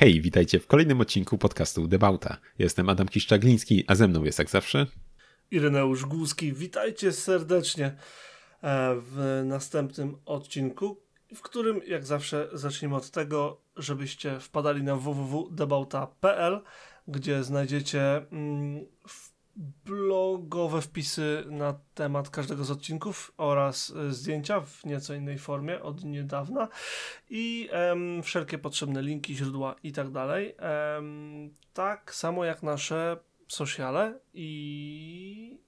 Hej, witajcie w kolejnym odcinku podcastu Debauta. Jestem Adam Kiszczagliński, a ze mną jest jak zawsze Ireneusz Głuski. Witajcie serdecznie e, w następnym odcinku, w którym jak zawsze zaczniemy od tego, żebyście wpadali na www.debauta.pl, gdzie znajdziecie mm, blogowe wpisy na temat każdego z odcinków oraz e, zdjęcia w nieco innej formie od niedawna i em, wszelkie potrzebne linki, źródła i tak dalej. Tak samo jak nasze sociale i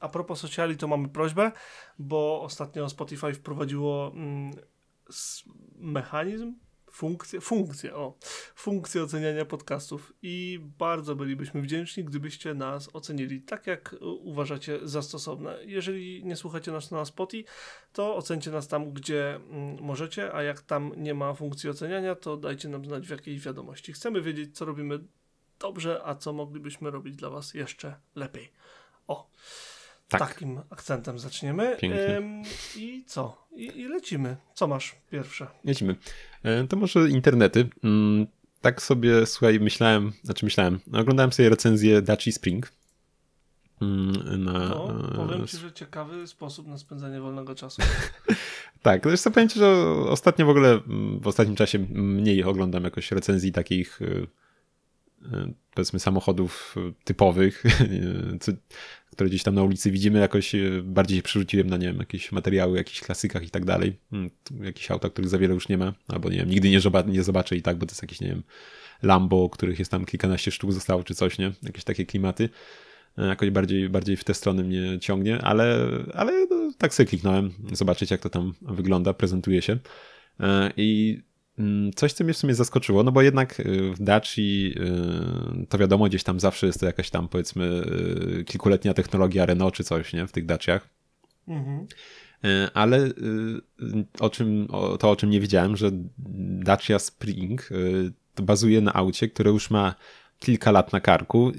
a propos sociali to mamy prośbę, bo ostatnio Spotify wprowadziło mm, mechanizm funkcję, funkcję, o, funkcję oceniania podcastów i bardzo bylibyśmy wdzięczni, gdybyście nas ocenili tak, jak uważacie za stosowne. Jeżeli nie słuchacie nas na Spotify, to ocencie nas tam, gdzie mm, możecie, a jak tam nie ma funkcji oceniania, to dajcie nam znać w jakiejś wiadomości. Chcemy wiedzieć, co robimy dobrze, a co moglibyśmy robić dla was jeszcze lepiej. O, tak. takim akcentem zaczniemy. Ym, I co? I, I, lecimy. Co masz pierwsze? Lecimy. E, to może internety. Mm, tak sobie, słuchaj, myślałem, znaczy myślałem, oglądałem sobie recenzję Daci Spring. Mm, na, no, powiem ci, że ciekawy sposób na spędzanie wolnego czasu. tak, zresztą powiem ci, że ostatnio w ogóle, mm, w ostatnim czasie mniej oglądam jakoś recenzji takich y, powiedzmy samochodów typowych, które gdzieś tam na ulicy widzimy, jakoś e, bardziej przerzuciłem na, nie wiem, jakieś materiały, jakichś klasykach i tak dalej. Hmm, jakieś auta, których za wiele już nie ma, albo nie wiem, nigdy nie, nie zobaczę i tak, bo to jest jakieś, nie wiem, Lambo, których jest tam kilkanaście sztuk zostało, czy coś, nie? Jakieś takie klimaty. Jakoś bardziej, bardziej w tę stronę mnie ciągnie, ale, ale no, tak sobie kliknąłem, zobaczyć jak to tam wygląda, prezentuje się. I Mm, coś, co mnie w sumie zaskoczyło, no bo jednak y, w Daci y, to wiadomo, gdzieś tam zawsze jest to jakaś tam powiedzmy y, kilkuletnia technologia Renault czy coś, nie, w tych Daciach. Mhm. Ale o czym, to, o czym nie wiedziałem, że Dacia Spring bazuje na aucie, które już ma kilka lat na karku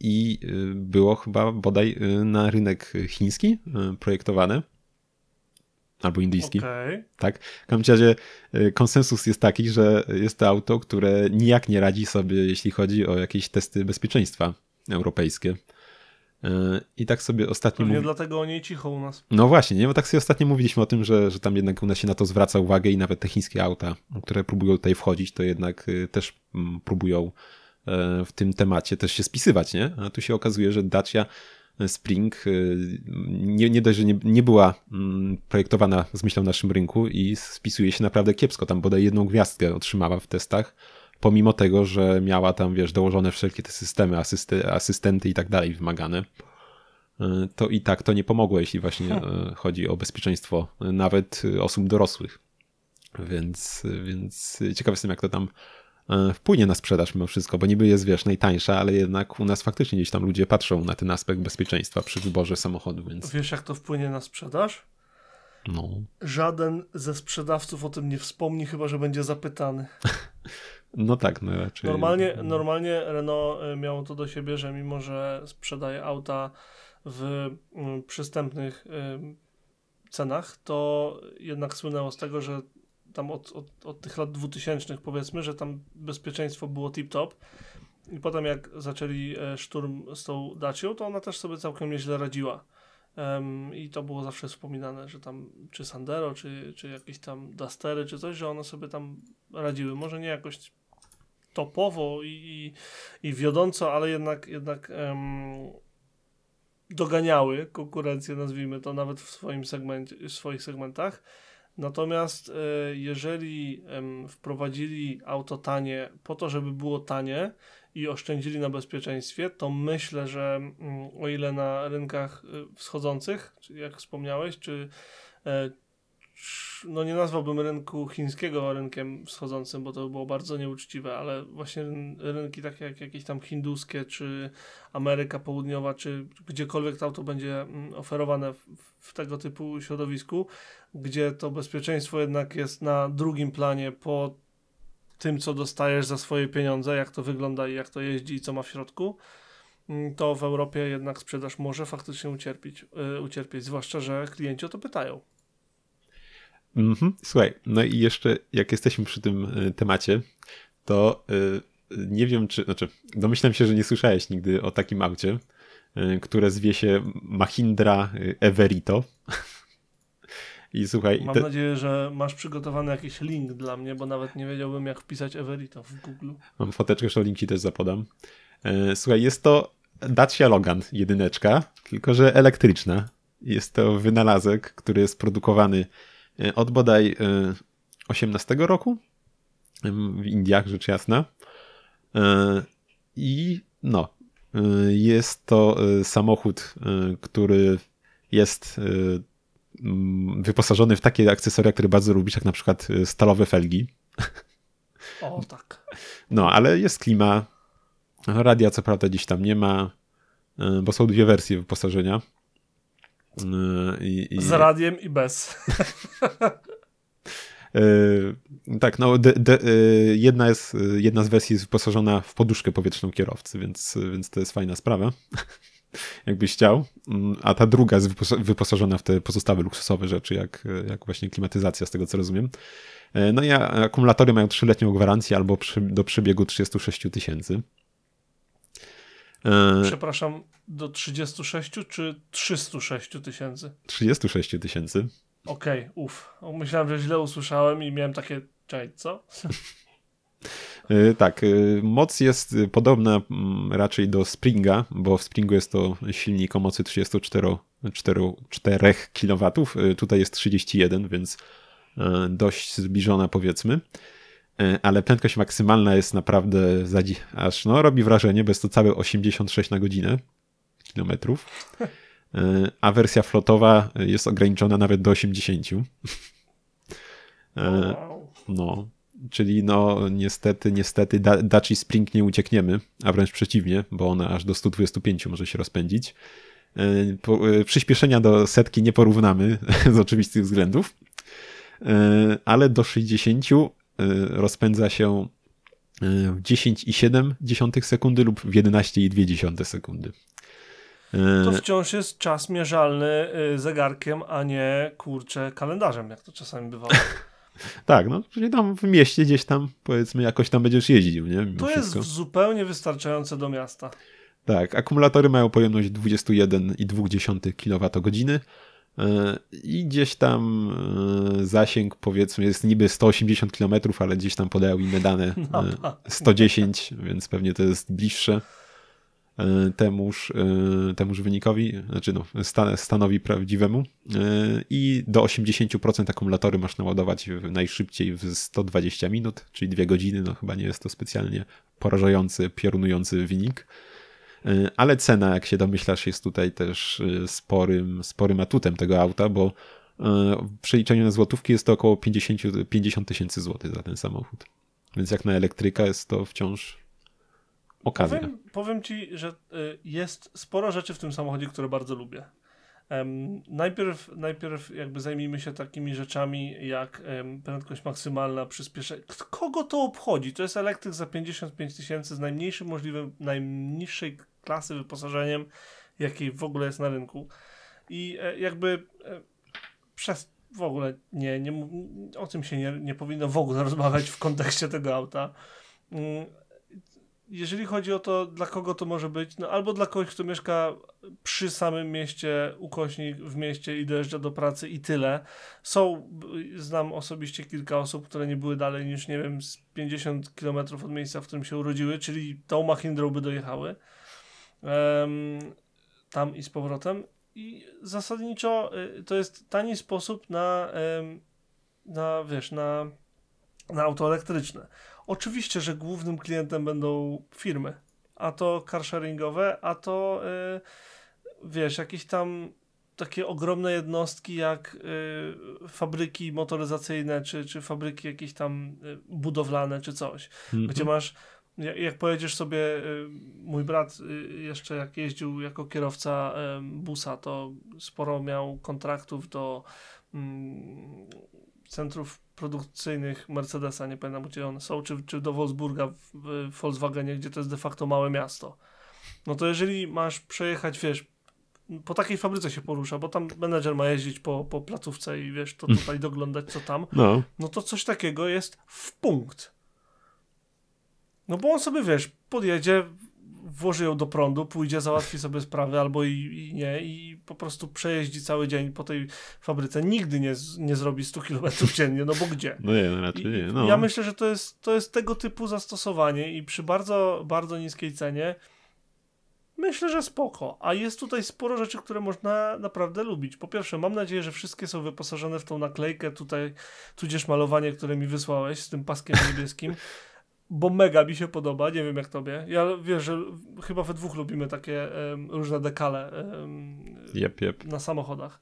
i było chyba bodaj na rynek chiński projektowane albo indyjski. Okay. Tak? W każdym razie y, konsensus jest taki, że jest to auto, które nijak nie radzi sobie, jeśli chodzi o jakieś testy bezpieczeństwa europejskie. Y, I tak sobie ostatnio. Nie mówi... dlatego o niej cicho u nas. No właśnie, nie? Bo tak sobie ostatnio mówiliśmy o tym, że, że tam jednak u nas się na to zwraca uwagę i nawet te chińskie auta, które próbują tutaj wchodzić, to jednak y, też mm, próbują w tym temacie też się spisywać, nie? A tu się okazuje, że Dacia Spring y, nie, nie dość, że nie, nie była mm, projektowana z myślą naszym rynku i spisuje się naprawdę kiepsko. Tam bodaj jedną gwiazdkę otrzymała w testach, pomimo tego, że miała tam, wiesz, dołożone wszelkie te systemy, asysty, asystenty i tak dalej wymagane. Y, to i tak to nie pomogło, jeśli właśnie hmm. chodzi o bezpieczeństwo nawet osób dorosłych. Więc, więc ciekaw jestem, jak to tam E, wpłynie na sprzedaż mimo wszystko, bo niby jest, wiesz, najtańsza, ale jednak u nas faktycznie gdzieś tam ludzie patrzą na ten aspekt bezpieczeństwa przy wyborze samochodu, więc... Wiesz, jak to wpłynie na sprzedaż? No. Żaden ze sprzedawców o tym nie wspomni, chyba, że będzie zapytany. no tak, no raczej... Normalnie, normalnie Renault e, miało to do siebie, że mimo, że sprzedaje auta w mm, przystępnych cenach, to jednak słynęło z tego, że tam od, od, od tych lat 2000 powiedzmy, że tam bezpieczeństwo było tip-top. I potem jak zaczęli e, szturm z tą Dacią, to ona też sobie całkiem nieźle radziła. Um, I to było zawsze wspominane, że tam czy Sandero, czy, czy jakieś tam Dustery, czy coś, że one sobie tam radziły. Może nie jakoś topowo i, i, i wiodąco, ale jednak, jednak um, doganiały konkurencję, nazwijmy to, nawet w, swoim segmencie, w swoich segmentach. Natomiast e, jeżeli wprowadzili auto tanie po to, żeby było tanie i oszczędzili na bezpieczeństwie, to myślę, że mm, o ile na rynkach e, wschodzących, jak wspomniałeś, czy e, no nie nazwałbym rynku chińskiego rynkiem wschodzącym, bo to by było bardzo nieuczciwe, ale właśnie rynki takie jak jakieś tam hinduskie, czy Ameryka Południowa, czy gdziekolwiek to auto będzie mm, oferowane w, w tego typu środowisku, gdzie to bezpieczeństwo jednak jest na drugim planie po tym, co dostajesz za swoje pieniądze, jak to wygląda i jak to jeździ i co ma w środku, mm, to w Europie jednak sprzedaż może faktycznie ucierpieć, yy, ucierpieć zwłaszcza, że klienci o to pytają. Mhm. Słuchaj, no i jeszcze jak jesteśmy przy tym y, temacie, to y, nie wiem, czy. Znaczy, domyślam się, że nie słyszałeś nigdy o takim aucie, y, które zwie się Mahindra Everito. I słuchaj. Mam te... nadzieję, że masz przygotowany jakiś link dla mnie, bo nawet nie wiedziałbym, jak wpisać Everito w Google. Mam foteczkę, że link ci też zapodam. Słuchaj, jest to Dacia Logan jedyneczka, tylko że elektryczna. Jest to wynalazek, który jest produkowany od bodaj 18 roku w Indiach, rzecz jasna. E, I no, jest to samochód, który jest wyposażony w takie akcesoria, które bardzo lubisz, jak na przykład stalowe felgi. O, tak. No, ale jest klima. Radia co prawda dziś tam nie ma, bo są dwie wersje wyposażenia. I, i... Z radiem i bez. E, tak, no de, de, e, jedna, jest, jedna z wersji jest wyposażona w poduszkę powietrzną kierowcy, więc, więc to jest fajna sprawa, jakbyś chciał. Mm, a ta druga jest wyposażona w te pozostałe luksusowe rzeczy, jak, jak właśnie klimatyzacja, z tego co rozumiem. E, no i akumulatory mają trzyletnią gwarancję albo przy, do przebiegu 36 tysięcy. Przepraszam, do 36 czy 306 tysięcy? 36 tysięcy. Okej, okay, uff. Myślałem, że źle usłyszałem i miałem takie, czekaj, co? E, tak, e, moc jest podobna mm, raczej do Springa, bo w Springu jest to silnik o mocy 34 4, 4 kW, tutaj jest 31, więc e, dość zbliżona powiedzmy. Ale prędkość maksymalna jest naprawdę aż no, robi wrażenie, bo jest to całe 86 na godzinę kilometrów. a wersja flotowa jest ograniczona nawet do 80. E, no, czyli no niestety, niestety Daci Spring nie uciekniemy, a wręcz przeciwnie, bo ona aż do 125 może się rozpędzić. E, e, przyspieszenia do setki nie porównamy z oczywistych względów, ale do 60 rozpędza się w 10,7 sekundy lub w 11,2 sekundy. To wciąż jest czas mierzalny y, zegarkiem, a nie kurczę kalendarzem, jak to czasami bywa. tak, no, czyli tam w mieście gdzieś tam, powiedzmy, jakoś tam będziesz jeździł, nie? Mimo to wszystko. jest zupełnie wystarczające do miasta. Tak, akumulatory mają pojemność 21,2 kWh i gdzieś tam e, zasięg powiedzmy jest niby 180 km, ale gdzieś tam podają inne dane 110, no, więc pewnie to jest bliższe. E, temuż, e, temuż wynikowi, znaczy no, stanowi prawdziwemu e, i do 80% akumulatory masz naładować najszybciej w 120 minut, czyli 2 godziny, no chyba nie jest to specjalnie porażający, piorunujący wynik. Ale cena, jak się domyślasz, jest tutaj też sporym, sporym atutem tego auta, bo w przeliczeniu na złotówki jest to około 50 tysięcy złotych za ten samochód. Więc jak na elektryka jest to wciąż okazja. Powiem, powiem ci, że y, jest sporo rzeczy w tym samochodzie, które bardzo lubię. Najpierw, najpierw jakby zajmijmy się takimi rzeczami jak prędkość maksymalna, przyspieszenie. Kogo to obchodzi? To jest elektryk za 55 tysięcy z najmniejszym możliwym, najniższej klasy wyposażeniem, jakiej w ogóle jest na rynku. I e, jakby e, przez w ogóle nie, nie, o tym się nie, nie powinno w ogóle rozmawiać w kontekście tego auta. Mm, jeżeli chodzi o to, dla kogo to może być, no albo dla kogoś, kto mieszka przy samym mieście, ukośnik w mieście i dojeżdża do pracy i tyle. Są, znam osobiście kilka osób, które nie były dalej niż, nie wiem, z 50 km od miejsca, w którym się urodziły, czyli tą Mahindrą by dojechały. Tam i z powrotem. I zasadniczo y, to jest tani sposób na, na wiesz, na, na auto elektryczne. Oczywiście, że głównym klientem będą firmy, a to carsharingowe, a to yy, wiesz, jakieś tam takie ogromne jednostki jak y, fabryki motoryzacyjne, czy, czy fabryki jakieś tam y, budowlane, czy coś, mm -hmm. gdzie masz, jak, pojedziesz sobie, y, mój brat y, jeszcze jak jeździł jako kierowca busa, to sporo miał kontraktów do mm, centrów produkcyjnych Mercedesa, nie pamiętam gdzie one są, czy, czy do Wolfsburga w, w Volkswagenie, gdzie to jest de facto małe miasto. No to jeżeli masz przejechać, wiesz, po takiej fabryce się porusza, bo tam menedżer ma jeździć po, po placówce i wiesz, to tutaj doglądać co tam, no. no to coś takiego jest w punkt. No bo on sobie, wiesz, podjedzie, włoży ją do prądu, pójdzie, załatwi sobie sprawy albo i, i nie i po prostu przejeździ cały dzień po tej fabryce. Nigdy nie, nie zrobi 100 km dziennie, no bo gdzie? No nie, no raczej I, nie. No. Ja myślę, że to jest, to jest tego typu zastosowanie i przy bardzo, bardzo niskiej cenie myślę, że spoko. A jest tutaj sporo rzeczy, które można naprawdę lubić. Po pierwsze, mam nadzieję, że wszystkie są wyposażone w tą naklejkę tutaj, tudzież malowanie, które mi wysłałeś z tym paskiem niebieskim. Bo mega mi się podoba, nie wiem jak tobie. Ja wiesz, że chyba we dwóch lubimy takie em, różne dekale em, Jep, jep. na samochodach.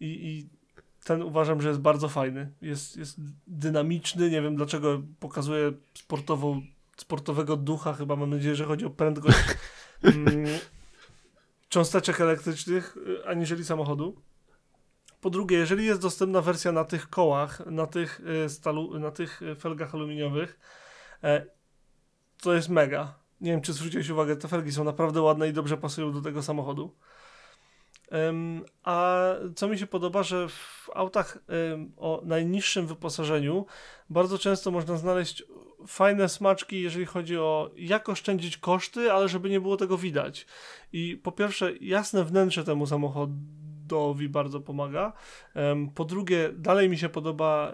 I, I ten uważam, że jest bardzo fajny. Jest, jest dynamiczny, nie wiem dlaczego pokazuje sportową, sportowego ducha, chyba mam nadzieję, że chodzi o prędkość mm, cząsteczek elektrycznych, y, aniżeli samochodu. Po drugie, jeżeli jest dostępna wersja na tych kołach, na tych, y, stalu, na tych y, felgach aluminiowych, to jest mega. Nie wiem, czy zwróciłeś uwagę, te felgi są naprawdę ładne i dobrze pasują do tego samochodu. A co mi się podoba, że w autach o najniższym wyposażeniu bardzo często można znaleźć fajne smaczki, jeżeli chodzi o jak oszczędzić koszty, ale żeby nie było tego widać. I po pierwsze, jasne wnętrze temu samochodowi bardzo pomaga. Po drugie, dalej mi się podoba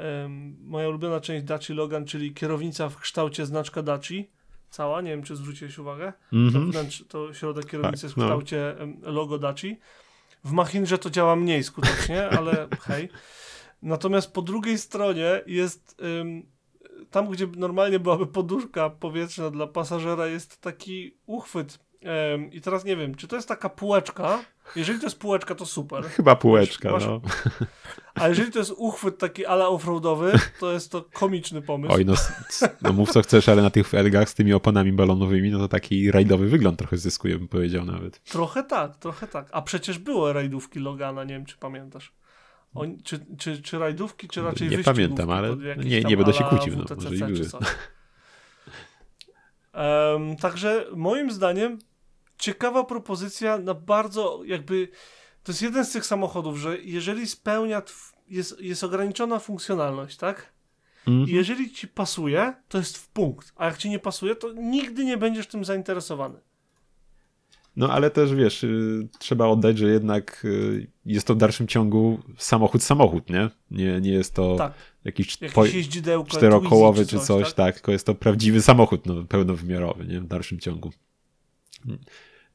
moja ulubiona część Daci Logan, czyli kierownica w kształcie znaczka Daci. Cała, nie wiem czy zwróciłeś uwagę. To, Mhm. wnętrze, to środek kierownicy Tak, w no. kształcie em, logo Daci. W Machinrze to działa mniej skutecznie, ale hej. Natomiast po drugiej stronie jest ym, tam, gdzie normalnie byłaby poduszka powietrzna dla pasażera, jest taki uchwyt. Ym, I teraz nie wiem, czy to jest taka półeczka. Jeżeli to jest półeczka, to super. Chyba półeczka, Masz- no. A jeżeli to jest uchwyt taki ala offroadowy, to jest to komiczny pomysł. Oj, no, no mów co chcesz, ale na tych felgach z tymi oponami balonowymi, no to taki rajdowy wygląd trochę zyskuje, bym powiedział nawet. Trochę tak, trochę tak. A przecież były rajdówki Logana, nie wiem czy pamiętasz. Czy, czy, czy rajdówki, czy raczej Nie pamiętam, ale nie- nie będę się kłócił, no, WTCC może i były. Em, także moim zdaniem ciekawa propozycja na bardzo jakby to jest jeden z tych samochodów, że jeżeli spełnia jest, jest ograniczona funkcjonalność, tak? I Mhm. jeżeli ci pasuje, to jest w punkt. A jak ci nie pasuje, to nigdy nie będziesz tym zainteresowany. No ale też wiesz, y, trzeba oddać, że jednak y, jest to w dalszym ciągu samochód samochód, nie? Nie, nie jest to Tak. jakiś czterokołowy czy coś, tak? tylko jest to prawdziwy samochód no, pełnowymiarowy, nie? W dalszym ciągu.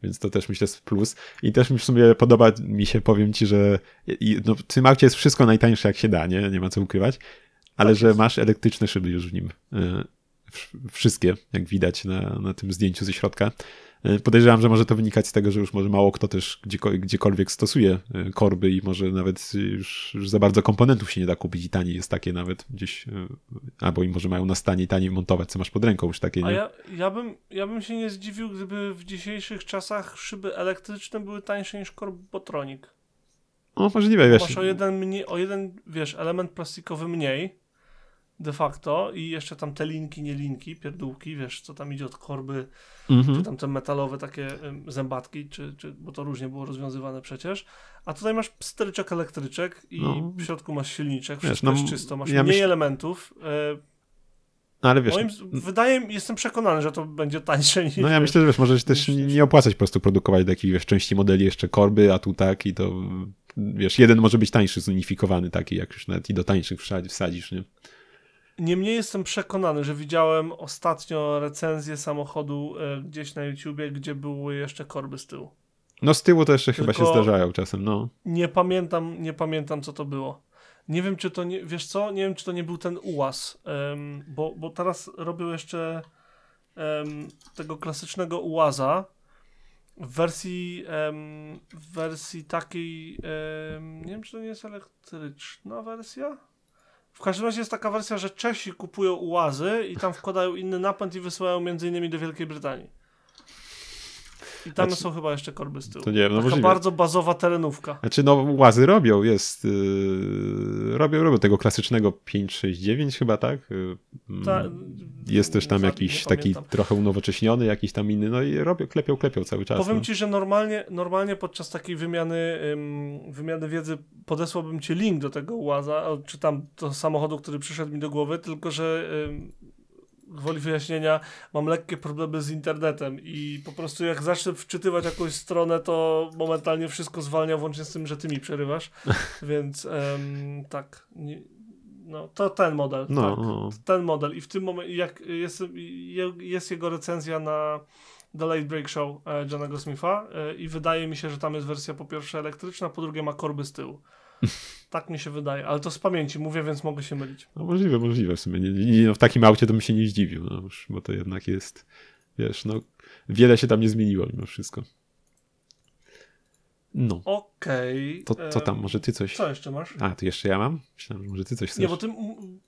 Więc to też myślę jest plus. I też mi w sumie podoba mi się, powiem ci, że no, w tym aucie jest wszystko najtańsze jak się da, nie? Nie ma co ukrywać. Ale Tak że jest. masz elektryczne szyby już w nim. Wsz- Wszystkie, jak widać na, na tym zdjęciu ze środka. Y, Podejrzewam, że może to wynikać z tego, że już może mało kto też gdzieko- gdziekolwiek stosuje y, korby i może nawet już, już za bardzo komponentów się nie da kupić i taniej jest takie nawet gdzieś, y, albo i może mają na stanie taniej montować, co masz pod ręką już takie, A nie? ja, ja, bym, ja bym się nie zdziwił, gdyby w dzisiejszych czasach szyby elektryczne były tańsze niż korbotronik. O, możliwe, wiesz. Masz o jeden, mniej, o jeden, wiesz, element plastikowy mniej de facto i jeszcze tam te linki, nie linki, pierdółki, wiesz, co tam idzie od korby, czy Mhm. tam te metalowe takie zębatki, czy, czy, bo to różnie było rozwiązywane przecież. A tutaj masz pstryczek elektryczek i No. w środku masz silniczek, Wiesz, wszystko no, jest czysto, masz ja mniej myśl- elementów. E, No, ale wiesz, moim, wydaje mi, jestem przekonany, że to będzie tańsze niż no ja wiesz, myślę, że wiesz, możesz też niż- nie, opłacać po prostu produkować takich, wiesz, części modeli jeszcze korby, a tu tak i to, wiesz, jeden może być tańszy, zunifikowany taki, jak już nawet i do tańszych wsadzi- wsadzisz, nie? Niemniej jestem przekonany, że widziałem ostatnio recenzję samochodu e, gdzieś na YouTubie, gdzie były jeszcze korby z tyłu. No z tyłu to jeszcze chyba się Tylko- zdarzają czasem, no. Nie pamiętam, nie pamiętam co to było. Nie wiem, czy to nie, wiesz co, nie wiem, czy to nie był ten ułaz, em, bo, bo teraz robią jeszcze em, tego klasycznego ułaza w wersji, em, w wersji takiej, nie wiem, czy to nie jest elektryczna wersja? W każdym razie jest taka wersja, że Czesi kupują ułazy i tam wkładają inny napęd i wysyłają między innymi do Wielkiej Brytanii. I tam Znaczy- są chyba jeszcze korby z tyłu. To nie wiem, no Taka bardzo bazowa terenówka. Znaczy, no łazy robią, jest, yy, robią, robią tego klasycznego 569 chyba, tak? Yy, Ta, jest też tam jakiś taki trochę unowocześniony, jakiś tam inny, no i robią, klepią, klepią cały czas. Powiem no. ci, że normalnie, normalnie podczas takiej wymiany, ym, wymiany wiedzy podesłałbym ci link do tego łaza, czy tam do samochodu, który przyszedł mi do głowy, tylko że ym, gwoli wyjaśnienia, mam lekkie problemy z internetem i po prostu jak zacznę wczytywać jakąś stronę, to momentalnie wszystko zwalnia, włącznie z tym, że ty mi przerywasz. Więc em, tak. Nie, no, to ten model. No, tak, no. Ten model. I w tym momencie, jak jest, je- jest jego recenzja na The Late Break Show e, Johnego Smitha e, i wydaje mi się, że tam jest wersja po pierwsze elektryczna, po drugie ma korby z tyłu. Tak mi się wydaje, ale to z pamięci mówię, więc mogę się mylić. No możliwe, możliwe w sumie. Nie, nie, no w takim aucie to bym się nie zdziwił, no już, bo to jednak jest, wiesz, no wiele się tam nie zmieniło mimo wszystko. No, Okej. to co tam, em, może ty coś... Co jeszcze masz? A, to jeszcze ja mam? Myślałem, że może ty coś chcesz. Nie, bo ty,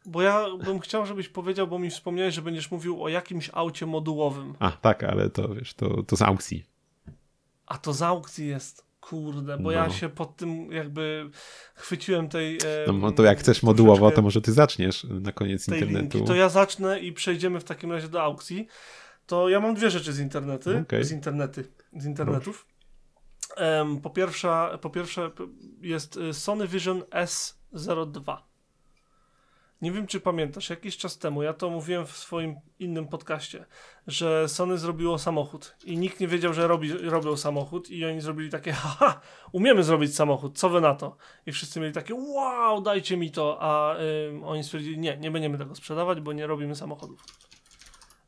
bo ja bym chciał, żebyś powiedział, bo mi wspomniałeś, że będziesz mówił o jakimś aucie modułowym. A, tak, ale to wiesz, to, to z aukcji. A to z aukcji jest. Kurde, bo No. ja się pod tym jakby chwyciłem tej. No em, no to jak chcesz modułowo, to może ty zaczniesz na koniec internetu. linki. To ja zacznę i przejdziemy w takim razie do aukcji. To ja mam dwie rzeczy z internetu. Okej. Z internety. Z internetów. Em, po, pierwsza, po pierwsze jest Sony Vision S02. Nie wiem, czy pamiętasz, jakiś czas temu, ja to mówiłem w swoim innym podcaście, że Sony zrobiło samochód i nikt nie wiedział, że robi, robią samochód i oni zrobili takie, haha, umiemy zrobić samochód, co wy na to? I wszyscy mieli takie, wow, dajcie mi to, a oni stwierdzili, nie, nie będziemy tego sprzedawać, bo nie robimy samochodów.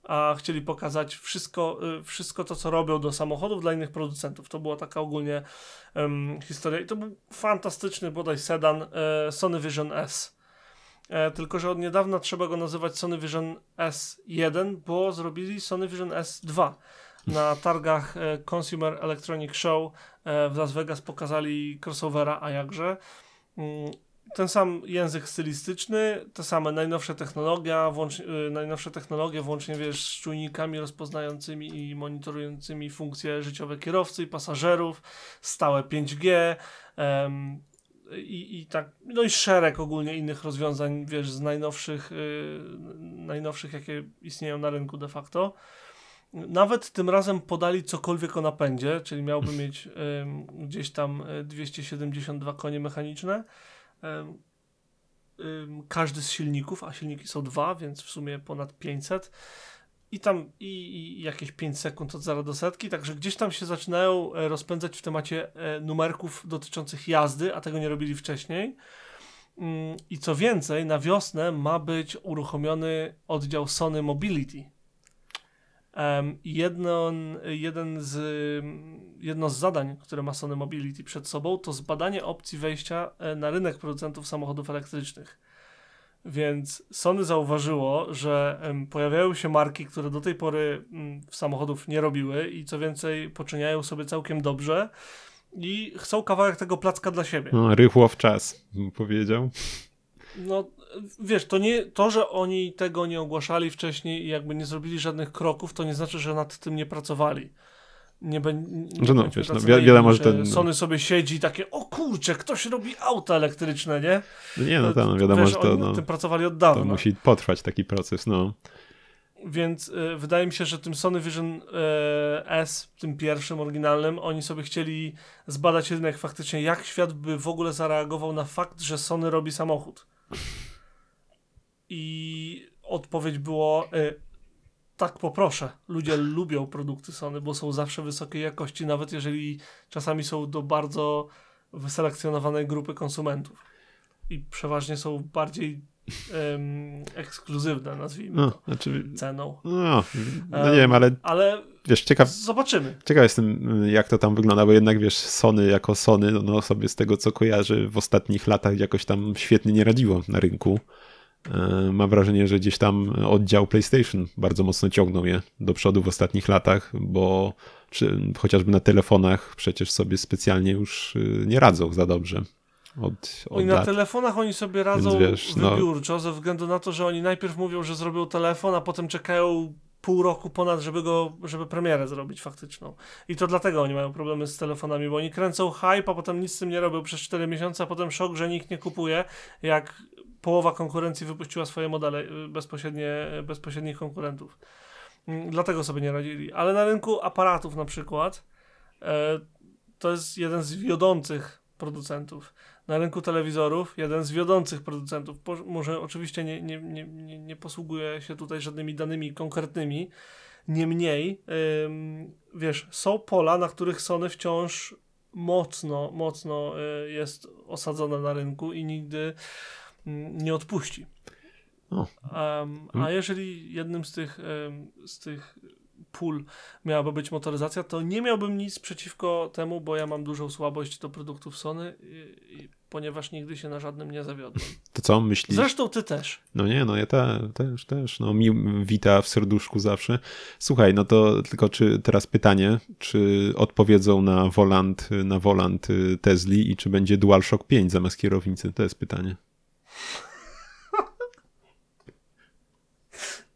A chcieli pokazać wszystko, y, wszystko to, co robią do samochodów dla innych producentów. To była taka ogólnie historia i to był fantastyczny bodaj sedan e, Sony Vision S. E, tylko, że od niedawna trzeba go nazywać Sony Vision S1, bo zrobili Sony Vision S2. Na targach e, Consumer Electronic Show e, w Las Vegas pokazali crossovera, a jakże. Mm, Ten sam język stylistyczny, te same najnowsze technologia, włącz, najnowsze technologie, włącznie wiesz, z czujnikami rozpoznającymi i monitorującymi funkcje życiowe kierowcy i pasażerów, stałe 5G, em, i, i tak, no i szereg ogólnie innych rozwiązań, wiesz, z najnowszych, y, najnowszych, jakie istnieją na rynku de facto. Nawet tym razem podali cokolwiek o napędzie, czyli miałby mieć ym, gdzieś tam y, 272 konie mechaniczne. Ym, każdy z silników, a silniki są dwa, więc w sumie ponad 500. I tam i, i jakieś 5 sekund od zera do setki, także gdzieś tam się zaczynają e, rozpędzać w temacie e, numerków dotyczących jazdy, a tego nie robili wcześniej. Mm, I co więcej, na wiosnę ma być uruchomiony oddział Sony Mobility. I jedno, jeden z, jedno z zadań, które ma Sony Mobility przed sobą, to zbadanie opcji wejścia e, na rynek producentów samochodów elektrycznych. Więc Sony zauważyło, że pojawiają się marki, które do tej pory mm, samochodów nie robiły i co więcej poczyniają sobie całkiem dobrze i chcą kawałek tego placka dla siebie. No, rychło w czas, bym powiedział. No, wiesz, to nie to, że oni tego nie ogłaszali wcześniej i jakby nie zrobili żadnych kroków, to nie znaczy, że nad tym nie pracowali. Nie, bę- nie Że no, wiesz, no, wi- wiadomo, że ten- Sony sobie siedzi i takie, o kurczę, ktoś robi auta elektryczne, nie? No nie, no, to, no wiadomo, wiesz, że to, oni no, tym pracowali od to dawna. musi potrwać taki proces, no. Więc y, wydaje mi się, że tym Sony Vision y, S, tym pierwszym, oryginalnym, oni sobie chcieli zbadać rynek faktycznie, jak świat by w ogóle zareagował na fakt, że Sony robi samochód. I odpowiedź było y, tak poproszę. Ludzie lubią produkty Sony, bo są zawsze wysokiej jakości, nawet jeżeli czasami są do bardzo wyselekcjonowanej grupy konsumentów. I przeważnie są bardziej em, ekskluzywne, nazwijmy no to znaczy, ceną. no, no nie wiem, ale Ale wiesz, ciekaw, zobaczymy. ciekaw jestem, jak to tam wygląda, bo jednak wiesz, Sony jako Sony, no, no sobie z tego co kojarzy w ostatnich latach jakoś tam świetnie nie radziło na rynku. E, Mam wrażenie, że gdzieś tam oddział PlayStation bardzo mocno ciągnął je do przodu w ostatnich latach, bo czy, chociażby na telefonach przecież sobie specjalnie już y, nie radzą za dobrze. Od, od Oni na lat. telefonach oni sobie radzą Więc wiesz, no- wybiórczo, ze względu na to, że oni najpierw mówią, że zrobią telefon, a potem czekają pół roku ponad, żeby go, żeby premierę zrobić faktyczną. I to dlatego oni mają problemy z telefonami, bo oni kręcą hype, a potem nic z tym nie robią przez 4 miesiące, a potem szok, że nikt nie kupuje, jak połowa konkurencji wypuściła swoje modele y, bezpośrednie, y, bezpośrednich konkurentów. Mm, Dlatego sobie nie radzili. Ale na rynku aparatów na przykład e, to jest jeden z wiodących producentów. na rynku telewizorów, jeden z wiodących producentów. Może oczywiście nie, nie, nie, nie, nie posługuje się tutaj żadnymi danymi konkretnymi, niemniej, wiesz, są pola, na których Sony wciąż mocno, mocno y, jest osadzone na rynku i nigdy nie odpuści. Um, a jeżeli jednym z tych, um, z tych pól miałaby być motoryzacja, to nie miałbym nic przeciwko temu, bo ja mam dużą słabość do produktów Sony, i, i, ponieważ nigdy się na żadnym nie zawiodłem. To co myślisz? Zresztą ty też. No nie, no ja te, też, też. No mi wita w serduszku zawsze. Słuchaj, no to tylko czy teraz pytanie, czy odpowiedzą na volant, na volant y, Tesli i czy będzie DualShock 5 zamiast kierownicy? To jest pytanie.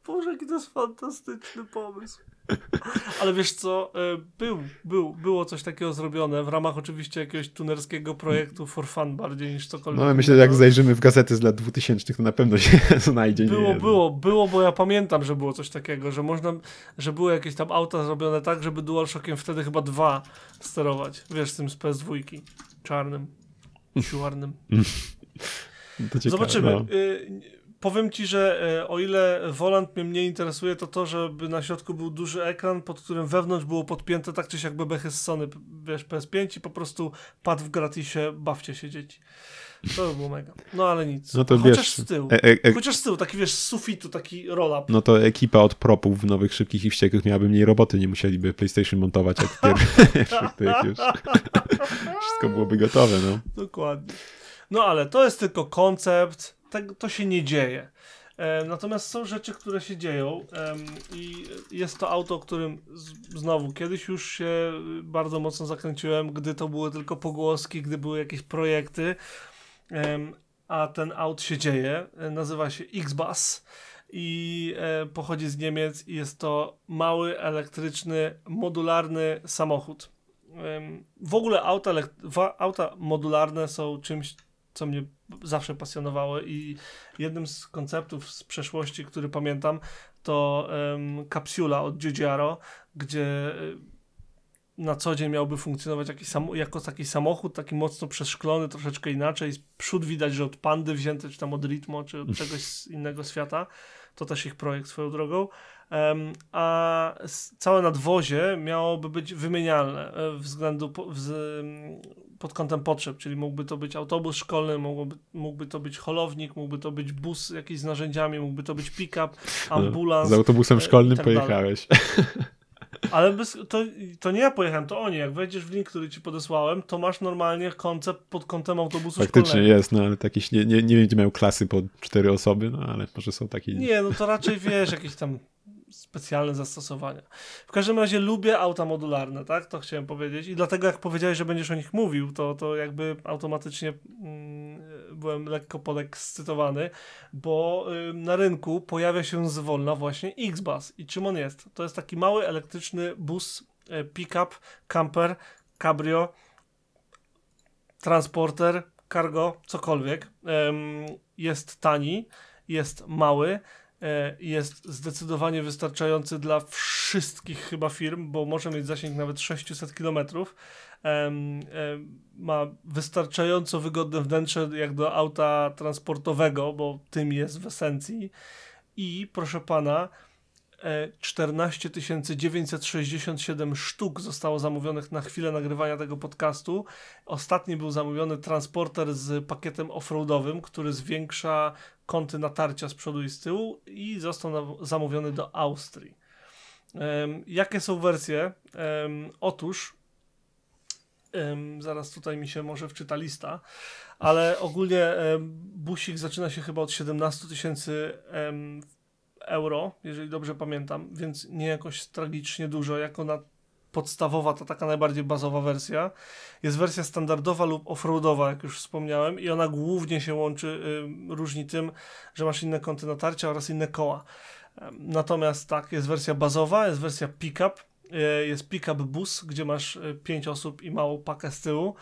Boże, jaki to jest fantastyczny pomysł. Ale wiesz co, e, był, był, było coś takiego zrobione w ramach oczywiście jakiegoś tunerskiego projektu for fun bardziej niż cokolwiek. No myślę, że jak zajrzymy w gazety z lat 2000, to na pewno się znajdzie. Było, nie było, było, bo ja pamiętam, że było coś takiego, że można, że były jakieś tam auta zrobione tak, żeby DualShockiem wtedy chyba dwa sterować. Wiesz, z tym z PS2 czarnym, siłarnym. Ciekawe, Zobaczymy. No. Y powiem ci, że e, o ile Volant mnie mniej interesuje, to to, żeby na środku był duży ekran, pod którym wewnątrz było podpięte tak czy siak bebechy z Sony, wiesz, PS5 i po prostu pad w gratisie, bawcie się dzieci. To by było mega. No ale nic. No to Chociaż wiesz, z tyłu. E, e, e, Chociaż z tyłu, taki wiesz, z sufitu, taki roll-up. No to ekipa od propów w Nowych Szybkich i Wściekłych miałaby mniej roboty, nie musieliby PlayStation montować jak już. Wszystko byłoby gotowe, no. Dokładnie. No ale to jest tylko koncept, tak, to się nie dzieje. E, natomiast są rzeczy, które się dzieją i jest to auto, o którym znowu kiedyś już się bardzo mocno zakręciłem, gdy to były tylko pogłoski, gdy były jakieś projekty, a ten aut się dzieje. E, nazywa się X-Bus i e, pochodzi z Niemiec i jest to mały, elektryczny, modularny samochód. w ogóle auta, auta modularne są czymś co mnie zawsze pasjonowało i jednym z konceptów z przeszłości, który pamiętam, to um, kapsula od Giugiaro, gdzie e, na co dzień miałby funkcjonować jako taki samochód, taki mocno przeszklony, troszeczkę inaczej. Przód widać, że od Pandy wzięty, czy tam od Ritmo, czy od czegoś z innego świata. To też ich projekt swoją drogą. Um, a całe nadwozie miałoby być wymienialne e, względu po, pod kątem potrzeb, czyli mógłby to być autobus szkolny, mógłby, mógłby to być holownik, mógłby to być bus jakiś z narzędziami, mógłby to być pick-up, ambulans. Z autobusem e, szkolnym tak pojechałeś. Ale bez, to, to nie ja pojechałem, to oni. Jak wejdziesz w link, który ci podesłałem, to masz normalnie koncept pod kątem autobusu Faktycznie szkolnego. jest, no ale jakieś nie, nie, nie będzie miał klasy po cztery osoby, no ale może są takie... Nie, no to raczej wiesz, jakieś tam specjalne zastosowania. W każdym razie lubię auta modularne, tak? To chciałem powiedzieć. I dlatego jak powiedziałeś, że będziesz o nich mówił, to, to jakby automatycznie mm, byłem lekko podekscytowany, bo y, na rynku pojawia się zwolna właśnie X-Bus. I czym on jest? To jest taki mały elektryczny bus, y, pick-up, camper, cabrio, transporter, cargo, cokolwiek. Jest tani, jest mały, jest zdecydowanie wystarczający dla wszystkich chyba firm, bo może mieć zasięg nawet 600 km. Ma wystarczająco wygodne wnętrze jak do auta transportowego, bo tym jest w esencji. I proszę pana, 14 967 sztuk zostało zamówionych na chwilę nagrywania tego podcastu. Ostatni był zamówiony transporter z pakietem offroadowym, który zwiększa kąty natarcia z przodu i z tyłu i został zamówiony do Austrii. Um, jakie są wersje? Um, otóż um, zaraz tutaj mi się może wczyta lista, ale ogólnie busik zaczyna się chyba od 17 tysięcy euro, jeżeli dobrze pamiętam, więc nie jakoś tragicznie dużo, jako na podstawowa, to taka najbardziej bazowa wersja. Jest wersja standardowa lub offroadowa, jak już wspomniałem, i ona głównie się łączy, y, różni tym, że masz inne kąty natarcia oraz inne koła. Natomiast tak, jest wersja bazowa, jest wersja pickup, y, jest pickup bus, gdzie masz 5 y, osób i małą pakę z tyłu.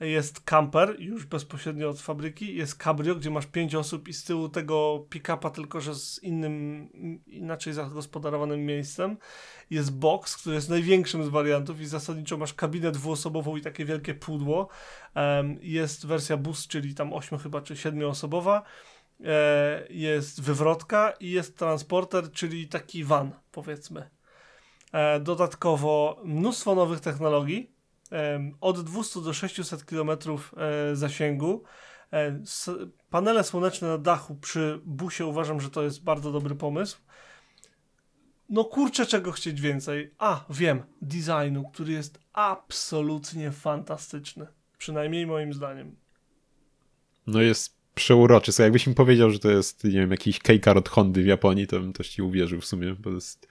Jest camper, już bezpośrednio od fabryki, jest cabrio, gdzie masz pięć osób i z tyłu tego pick-upa, tylko że z innym, inaczej zagospodarowanym miejscem. Jest box, który jest największym z wariantów i zasadniczo masz kabinę dwuosobową i takie wielkie pudło. Jest wersja bus, czyli tam ośmiu chyba, czy siedmioosobowa. E, jest wywrotka i jest transporter, czyli taki van, powiedzmy. E, dodatkowo mnóstwo nowych technologii, od 200 do 600 km e, zasięgu. E, panele słoneczne na dachu przy busie uważam, że to jest bardzo dobry pomysł. No kurczę, czego chcieć więcej. A, wiem, designu, który jest absolutnie fantastyczny. Przynajmniej moim zdaniem. No jest przeuroczy. So, jakbyś mi powiedział, że to jest, nie wiem, jakiś K-car od Hondy w Japonii, to bym też ci uwierzył w sumie, bo jest,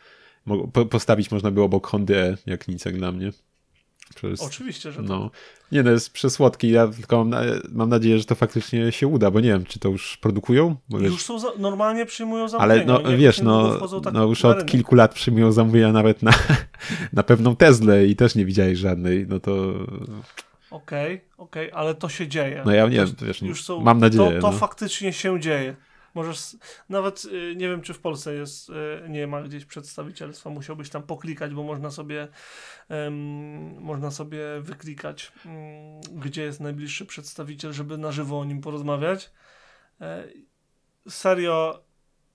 postawić można było obok Hondy E, jak nic jak dla mnie. Przez, Oczywiście, że no. Nie, no jest przesłodki. Ja tylko mam, mam, nadzieję, że to faktycznie się uda, bo nie wiem, czy to już produkują? Bo już są, za, normalnie przyjmują zamówienia. Ale no wiesz, no, tak no już od kilku lat przyjmują zamówienia nawet na, na pewną Teslę i też nie widziałeś żadnej, no to... Okej, okay, okej, okay, ale to się dzieje. No ja nie wiem, wiesz, już są, mam nadzieję. To, to no. faktycznie się dzieje. Możesz, nawet y, nie wiem, czy w Polsce jest, y, nie ma gdzieś przedstawicielstwa, musiałbyś tam poklikać, bo można sobie, um, można sobie wyklikać, um, gdzie jest najbliższy przedstawiciel, żeby na żywo o nim porozmawiać. E, serio,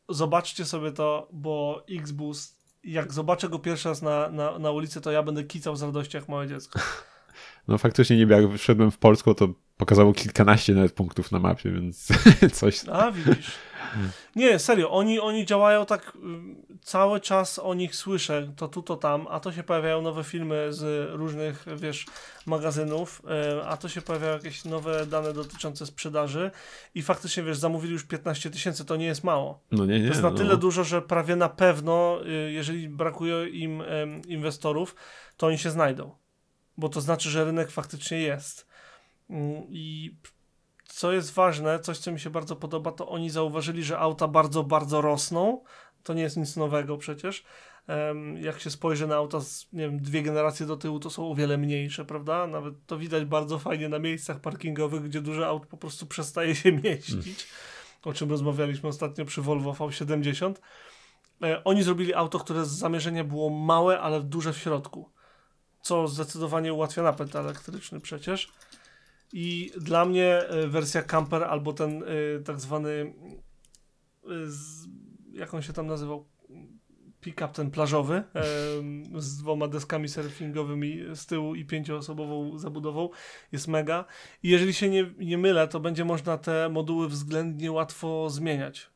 zobaczcie sobie to, bo Xboost, jak zobaczę go pierwszy raz na, na, na ulicy, to ja będę kicał z radości jak małe dziecko. No faktycznie nie wiem, jak wszedłem w Polsku, to pokazało kilkanaście nawet punktów na mapie, więc coś. A, widzisz. Nie, serio, oni, oni działają tak, y, cały czas o nich słyszę, to tu, to tam, a to się pojawiają nowe filmy z różnych, wiesz, magazynów, y, a to się pojawiają jakieś nowe dane dotyczące sprzedaży i faktycznie, wiesz, zamówili już 15 tysięcy, to nie jest mało. No nie, nie. To jest na no. tyle dużo, że prawie na pewno, y, jeżeli brakuje im inwestorów, to oni się znajdą, bo to znaczy, że rynek faktycznie jest. Mm, I co jest ważne, coś co mi się bardzo podoba, to oni zauważyli, że auta bardzo, bardzo rosną. To nie jest nic nowego przecież. Jak się spojrzy na auta z nie wiem, dwie generacje do tyłu, to są o wiele mniejsze, prawda? Nawet to widać bardzo fajnie na miejscach parkingowych, gdzie duże aut po prostu przestaje się mieścić. O czym rozmawialiśmy ostatnio przy Volvo V70. E, oni zrobili auto, które z zamierzenia było małe, ale duże w środku. Co zdecydowanie ułatwia napęd elektryczny przecież. I dla mnie e, wersja camper albo ten e, tak zwany e, jak on się tam nazywał? Pick-up ten plażowy z dwoma deskami surfingowymi z tyłu i pięcioosobową zabudową jest mega. I jeżeli się nie, nie mylę, to będzie można te moduły względnie łatwo zmieniać.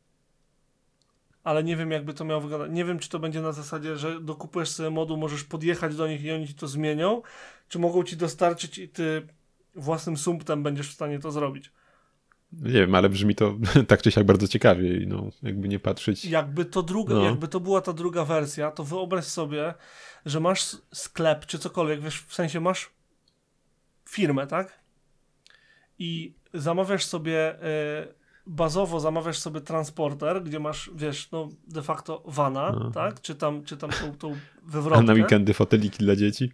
Ale nie wiem, jakby to miało wyglądać. Nie wiem, czy to będzie na zasadzie, że dokupujesz sobie moduł, możesz podjechać do nich i oni ci to zmienią, czy mogą ci dostarczyć i ty własnym sumptem będziesz w stanie to zrobić. Nie wiem, ale brzmi to tak czy siak bardzo ciekawie i no, jakby nie patrzeć. Jakby to druga, no. jakby to była ta druga wersja, to wyobraź sobie, że masz sklep czy cokolwiek, wiesz, w sensie masz firmę, tak? I zamawiasz sobie y, bazowo zamawiasz sobie transporter, gdzie masz, wiesz, no de facto vana, no. tak? Czy tam, czy tam tą, tą wywrotkę. A na weekendy foteliki dla dzieci?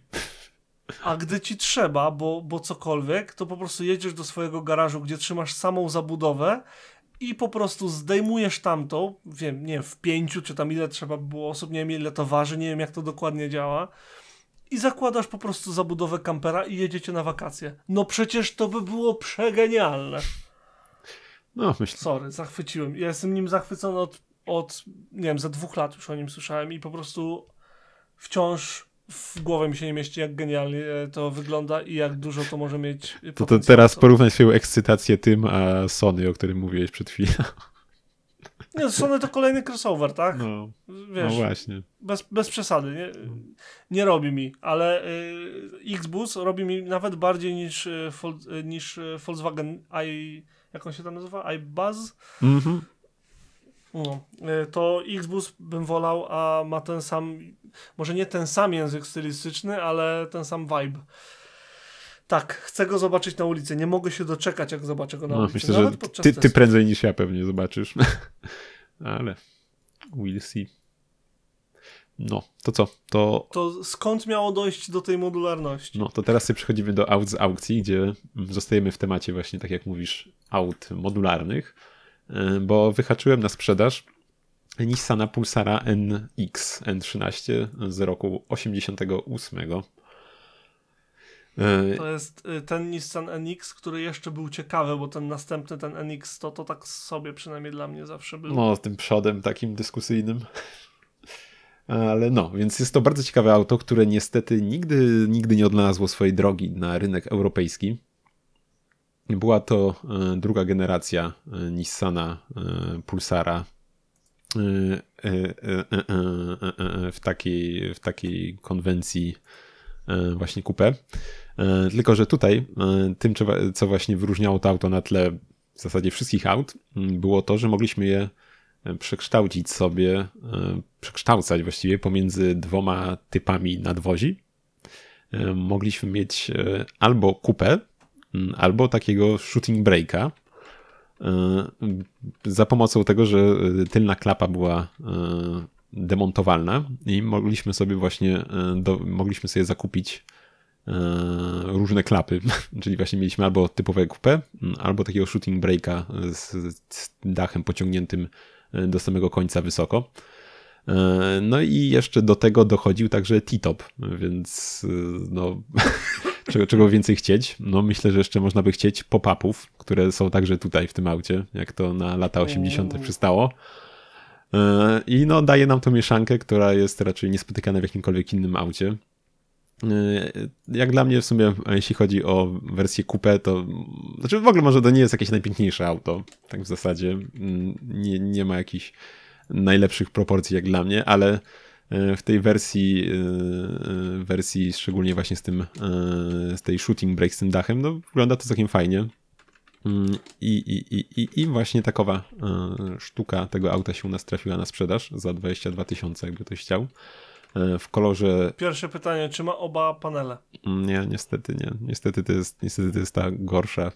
A gdy ci trzeba, bo, bo cokolwiek, to po prostu jedziesz do swojego garażu, gdzie trzymasz samą zabudowę i po prostu zdejmujesz tamtą, wiem, nie wiem, w pięciu, czy tam ile trzeba było osób, nie wiem ile to waży, nie wiem jak to dokładnie działa i zakładasz po prostu zabudowę kampera i jedziecie na wakacje. No przecież to by było przegenialne. No, myślę. Sorry, zachwyciłem. Ja jestem nim zachwycony od, od, nie wiem, za dwóch lat już o nim słyszałem i po prostu wciąż w głowę mi się nie mieści, jak genialnie to wygląda i jak dużo to może mieć. To, to teraz porównaj swoją ekscytację tym, a Sony, o którym mówiłeś przed chwilą. Nie, Sony to kolejny crossover, tak? No, Wiesz, no właśnie. Bez, bez przesady. Nie, nie robi mi, ale y, Xboost robi mi nawet bardziej niż, y, y niż y, Volkswagen i. Jak on się tam nazywa? iBuzz? Mhm. No, y, to Xboost bym wolał, a ma ten sam, może nie ten sam język stylistyczny, ale ten sam vibe. Tak, chcę go zobaczyć na ulicy. Nie mogę się doczekać, jak zobaczę go na no, ulicy. Myślę, że ty, ty, prędzej niż ja pewnie zobaczysz. ale we'll see. no, to co? To, To skąd miało dojść do tej modularności? no, to teraz sobie przechodzimy do aut z aukcji, gdzie zostajemy w temacie właśnie, tak jak mówisz, aut modularnych, bo wyhaczyłem na sprzedaż Nissana Pulsara NX N13 z roku 88. Y, To jest y, ten Nissan NX, który jeszcze był ciekawy, bo ten następny, ten NX, to, to tak sobie przynajmniej dla mnie zawsze był. No, tym przodem takim dyskusyjnym. Ale no, więc jest to bardzo ciekawe auto, które niestety nigdy, nigdy nie odnalazło swojej drogi na rynek europejski. Była to e, druga generacja e, Nissana e, Pulsara w takiej, w takiej konwencji właśnie. E, Tylko, że tutaj tym, co- właśnie wyróżniało to auto na tle w zasadzie wszystkich aut, m, było to, że mogliśmy je przekształcić sobie, przekształcać właściwie pomiędzy dwoma typami nadwozi. Mogliśmy mieć albo kupę, albo takiego shooting breaka. e, Za pomocą tego, że e, tylna klapa była e, demontowalna i mogliśmy sobie właśnie, do, mogliśmy sobie zakupić różne klapy, czyli właśnie mieliśmy albo typowe coupé, m, albo takiego shooting breaka z, z dachem pociągniętym do samego końca wysoko. No i jeszcze do tego dochodził także T-top, więc no, czego, czego więcej chcieć? No myślę, że jeszcze można by chcieć pop-upów, które są także tutaj w tym aucie, jak to na lata 80. Mm. przystało. E, I no daje nam tą mieszankę, która jest raczej niespotykana w jakimkolwiek innym aucie. E, Jak dla mnie w sumie, jeśli chodzi o wersję coupé, to znaczy w ogóle może to nie jest jakieś najpiękniejsze auto, tak w zasadzie. Mm, Nie, nie ma jakichś najlepszych proporcji jak dla mnie, ale e, w tej wersji, e, e, wersji szczególnie właśnie z tym, e, z tej shooting break, z tym dachem, no wygląda to całkiem fajnie. Mm, I, i, i, i, I właśnie takowa e, sztuka tego auta się u nas trafiła na sprzedaż za 22 tysiące, jakby ktoś chciał. E, W kolorze Pierwsze pytanie, czy ma oba panele? Mm, Nie, niestety nie. Niestety to jest, niestety to jest ta gorsza,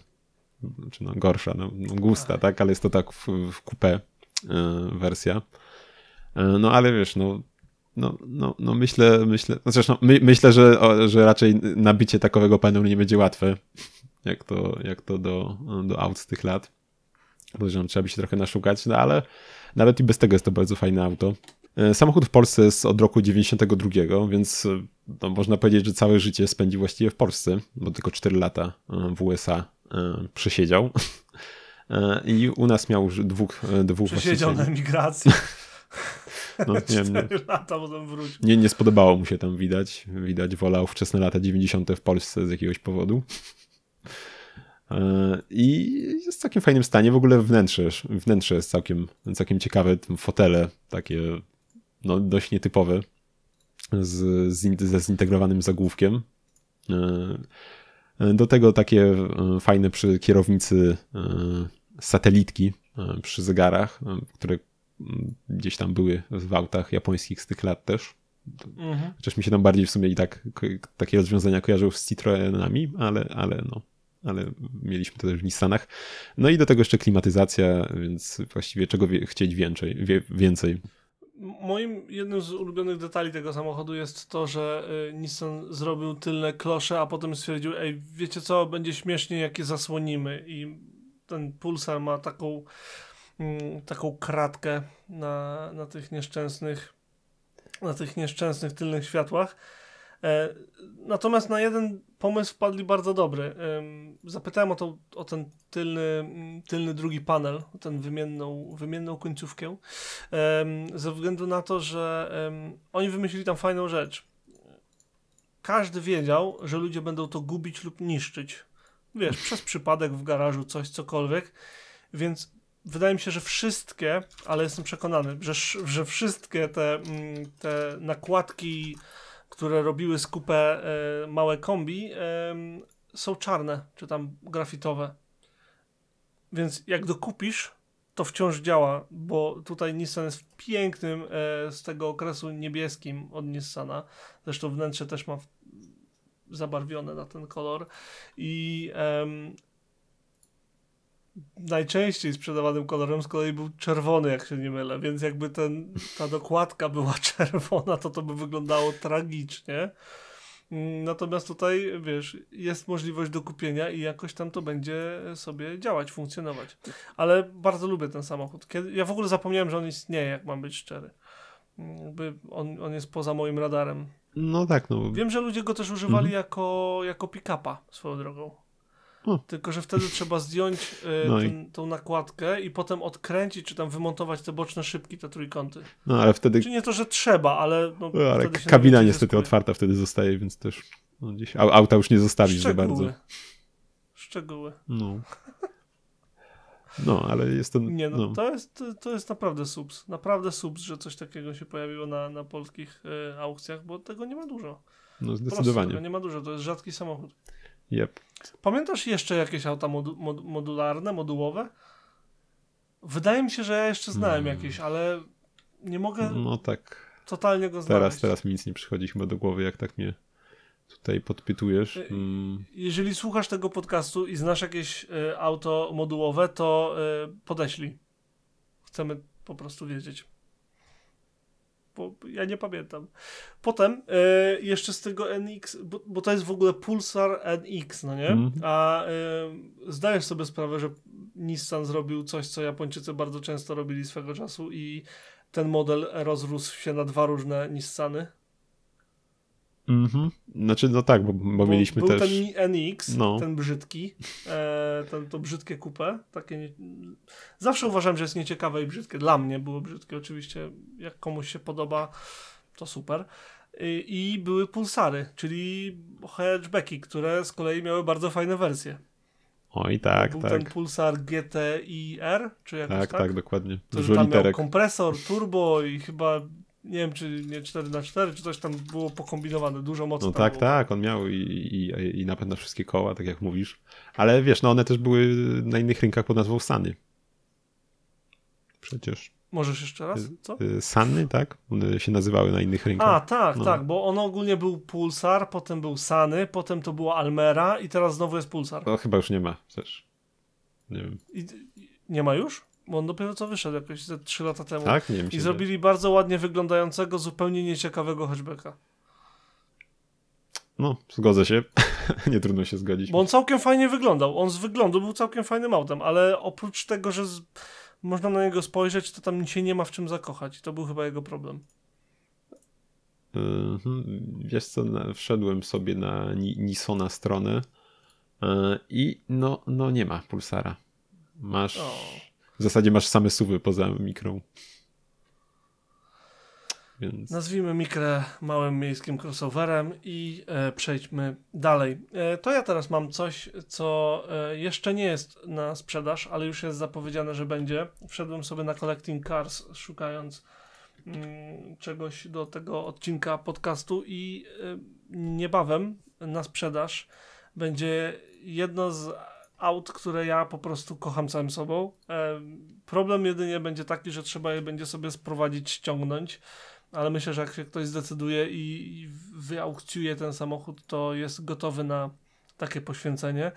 czy no gorsza, no, no gusta, tak, ale jest to tak w, w coupé e, wersja. E, no ale wiesz, no, no, no, no myślę, myślę, no zresztą my, myślę, że, że raczej nabycie takowego panelu nie będzie łatwe, jak to, jak to do, do aut z tych lat. Podejrzewam, trzeba by się trochę naszukać, no ale nawet i bez tego jest to bardzo fajne auto. E, Samochód w Polsce jest od roku 92, więc e, no, można powiedzieć, że całe życie spędził właściwie w Polsce, bo tylko 4 lata e, w USA przesiedział. I u nas miał już dwóch, dwóch Przesiedział na emigracji. No, nie, nie, lata potem wrócił. nie, nie spodobało mu się tam widać. Widać, wolał wczesne lata 90. w Polsce z jakiegoś powodu. E, I jest w całkiem fajnym stanie. W ogóle wnętrze, wnętrze jest całkiem, całkiem ciekawe. Te Fotele takie no, dość nietypowe z, z, ze zintegrowanym zagłówkiem. E, Do tego takie e, fajne przy kierownicy satelitki przy zegarach, które gdzieś tam były w autach japońskich z tych lat też. Mhm. Chociaż mi się tam bardziej w sumie i tak takie rozwiązania kojarzyły z Citroenami, ale, ale no, ale mieliśmy to też w Nissanach. No i do tego jeszcze klimatyzacja, więc właściwie czego wie, chcieć więcej, wie, więcej. Moim jednym z ulubionych detali tego samochodu jest to, że y, Nissan zrobił tylne klosze, a potem stwierdził, ej, wiecie co, będzie śmiesznie, jak je zasłonimy. I ten Pulsar ma taką, mm, taką kratkę na, na tych nieszczęsnych na tych nieszczęsnych tylnych światłach. E, natomiast na jeden pomysł wpadli bardzo dobry. Em, zapytałem o, to, o ten tylny, mm, tylny drugi panel, o tę wymienną, wymienną końcówkę, ze względu na to, że oni wymyślili tam fajną rzecz. Każdy wiedział, że ludzie będą to gubić lub niszczyć. Wiesz, przez przypadek w garażu, coś, cokolwiek. Więc wydaje mi się, że wszystkie, ale jestem przekonany, że, że wszystkie te, mm, te nakładki, które robiły z kupę e, małe kombi, są czarne, czy tam grafitowe. Więc jak dokupisz, to wciąż działa, bo tutaj Nissan jest w pięknym e, z tego okresu niebieskim od Nissana. Zresztą wnętrze też ma zabarwione na ten kolor. I najczęściej sprzedawanym kolorem z kolei był czerwony, jak się nie mylę, więc jakby ten, ta dokładka była czerwona, to to by wyglądało tragicznie. Natomiast tutaj, wiesz, jest możliwość do kupienia i jakoś tam to będzie sobie działać, funkcjonować. Ale bardzo lubię ten samochód. Kiedy, ja w ogóle zapomniałem, że on istnieje, jak mam być szczery. Jakby on, on jest poza moim radarem. No tak, no. Wiem, że ludzie go też używali mhm. jako, jako pick-upa swoją drogą. Tylko, że wtedy trzeba zdjąć y, no ten, tą nakładkę i potem odkręcić, czy tam wymontować te boczne szybki, te trójkąty. No ale wtedy. Czy nie to, że trzeba, ale. No, no ale kabina niestety otwarta wtedy zostaje, więc też no, gdzieś auta już nie zostawisz za bardzo. Szczegóły. No. No, ale jest to. Nie, no, no, To, jest, to jest naprawdę subs. Naprawdę subs, że coś takiego się pojawiło na, na polskich y, aukcjach, bo tego nie ma dużo. No, zdecydowanie. Tego nie ma dużo, to jest rzadki samochód. Yep. Pamiętasz jeszcze jakieś auta modu mod modularne, modułowe? Wydaje mi się, że ja jeszcze znałem hmm. jakieś, ale nie mogę no tak. totalnie go znaleźć. Teraz, teraz mi nic nie przychodzi chyba do głowy, jak tak mnie tutaj podpytujesz. Hmm. Jeżeli słuchasz tego podcastu i znasz jakieś y, auto modułowe, to y, podeślij. Chcemy po prostu wiedzieć bo ja nie pamiętam. Potem e, jeszcze z tego NX, bo, bo, to jest w ogóle Pulsar NX, no nie? Mm. A e, zdajesz sobie sprawę, że Nissan zrobił coś, co Japończycy bardzo często robili swego czasu i ten model rozrósł się na dwa różne Nissany? Mhm. Znaczy, no tak, bo, bo, bo mieliśmy był też... ten NX, no. ten brzydki, e, ten, to brzydkie kupę. Takie nie... Zawsze uważam, że jest nieciekawe i brzydkie. Dla mnie było brzydkie, oczywiście. Jak komuś się podoba, to super. I, i były pulsary, czyli hatchbacki, które z kolei miały bardzo fajne wersje. Oj, tak, był tak. ten Pulsar GTI-R, czy jakoś tak? Tak, tak, dokładnie. Dużo tam literek. miał kompresor, turbo i chyba nie wiem, czy nie 4 na 4 czy coś tam było pokombinowane, dużo mocy. No tak, było. tak, on miał i, i, i napęd na wszystkie koła, tak jak mówisz. Ale wiesz, no one też były na innych rynkach pod nazwą Sany. Przecież. Możesz jeszcze raz? Co? Y, Sany, tak? One się nazywały na innych rynkach. A, tak, no. tak, bo on ogólnie był Pulsar, potem był Sany, potem to była Almera i teraz znowu jest Pulsar. No chyba już nie ma też. Nie wiem. I, nie ma już? Bo on dopiero co wyszedł jakoś ze 3 lata temu. Tak, nie wiem. I zrobili bardzo ładnie wyglądającego, zupełnie nieciekawego hatchbacka. No, zgodzę się. nie trudno się zgodzić. Bo on całkiem fajnie wyglądał. On z wyglądu był całkiem fajnym autem, ale oprócz tego, że z... można na niego spojrzeć, to tam się nie ma w czym zakochać. To był chyba jego problem. Wiesz co, wszedłem sobie na Nisona stronę e, i no, no nie ma Pulsara. Masz... W zasadzie masz same suwy poza mikrą. Więc... Nazwijmy mikrę małym miejskim crossoverem i e, przejdźmy dalej. E, to ja teraz mam coś, co e, jeszcze nie jest na sprzedaż, ale już jest zapowiedziane, że będzie. Wszedłem sobie na Collecting Cars, szukając mm, czegoś do tego odcinka podcastu i e, niebawem na sprzedaż będzie jedno z aut, które ja po prostu kocham całym sobą. E, problem jedynie będzie taki, że trzeba je będzie sobie sprowadzić, ściągnąć, ale myślę, że jak się ktoś zdecyduje i, wyaukcjuje ten samochód, to jest gotowy na takie poświęcenie.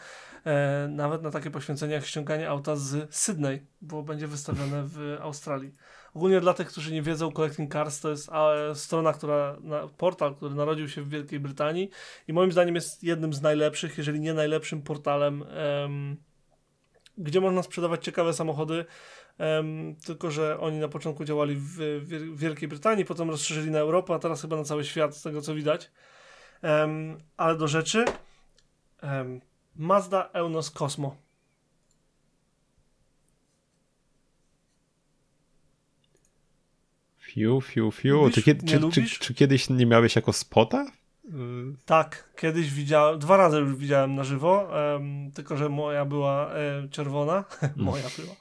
E, nawet na takie poświęcenie jak ściąganie auta z Sydney, bo będzie wystawione w Australii. Ogólnie dla tych, którzy nie wiedzą, Collecting Cars to jest strona, która, portal, który narodził się w Wielkiej Brytanii i moim zdaniem jest jednym z najlepszych, jeżeli nie najlepszym portalem, um, gdzie można sprzedawać ciekawe samochody. Um, tylko, że oni na początku działali w, w, Wielkiej Brytanii, potem rozszerzyli na Europę, a teraz chyba na cały świat, z tego co widać. Um, ale do rzeczy. Mazda Eunos Cosmo. Fiu, fiu, fiu. Lubisz? Czy, kiedy, czy, czy, czy, kiedyś nie miałeś jako spota? Tak, kiedyś widziałem, dwa razy już widziałem na żywo, um, tylko że moja była e, czerwona. moja była.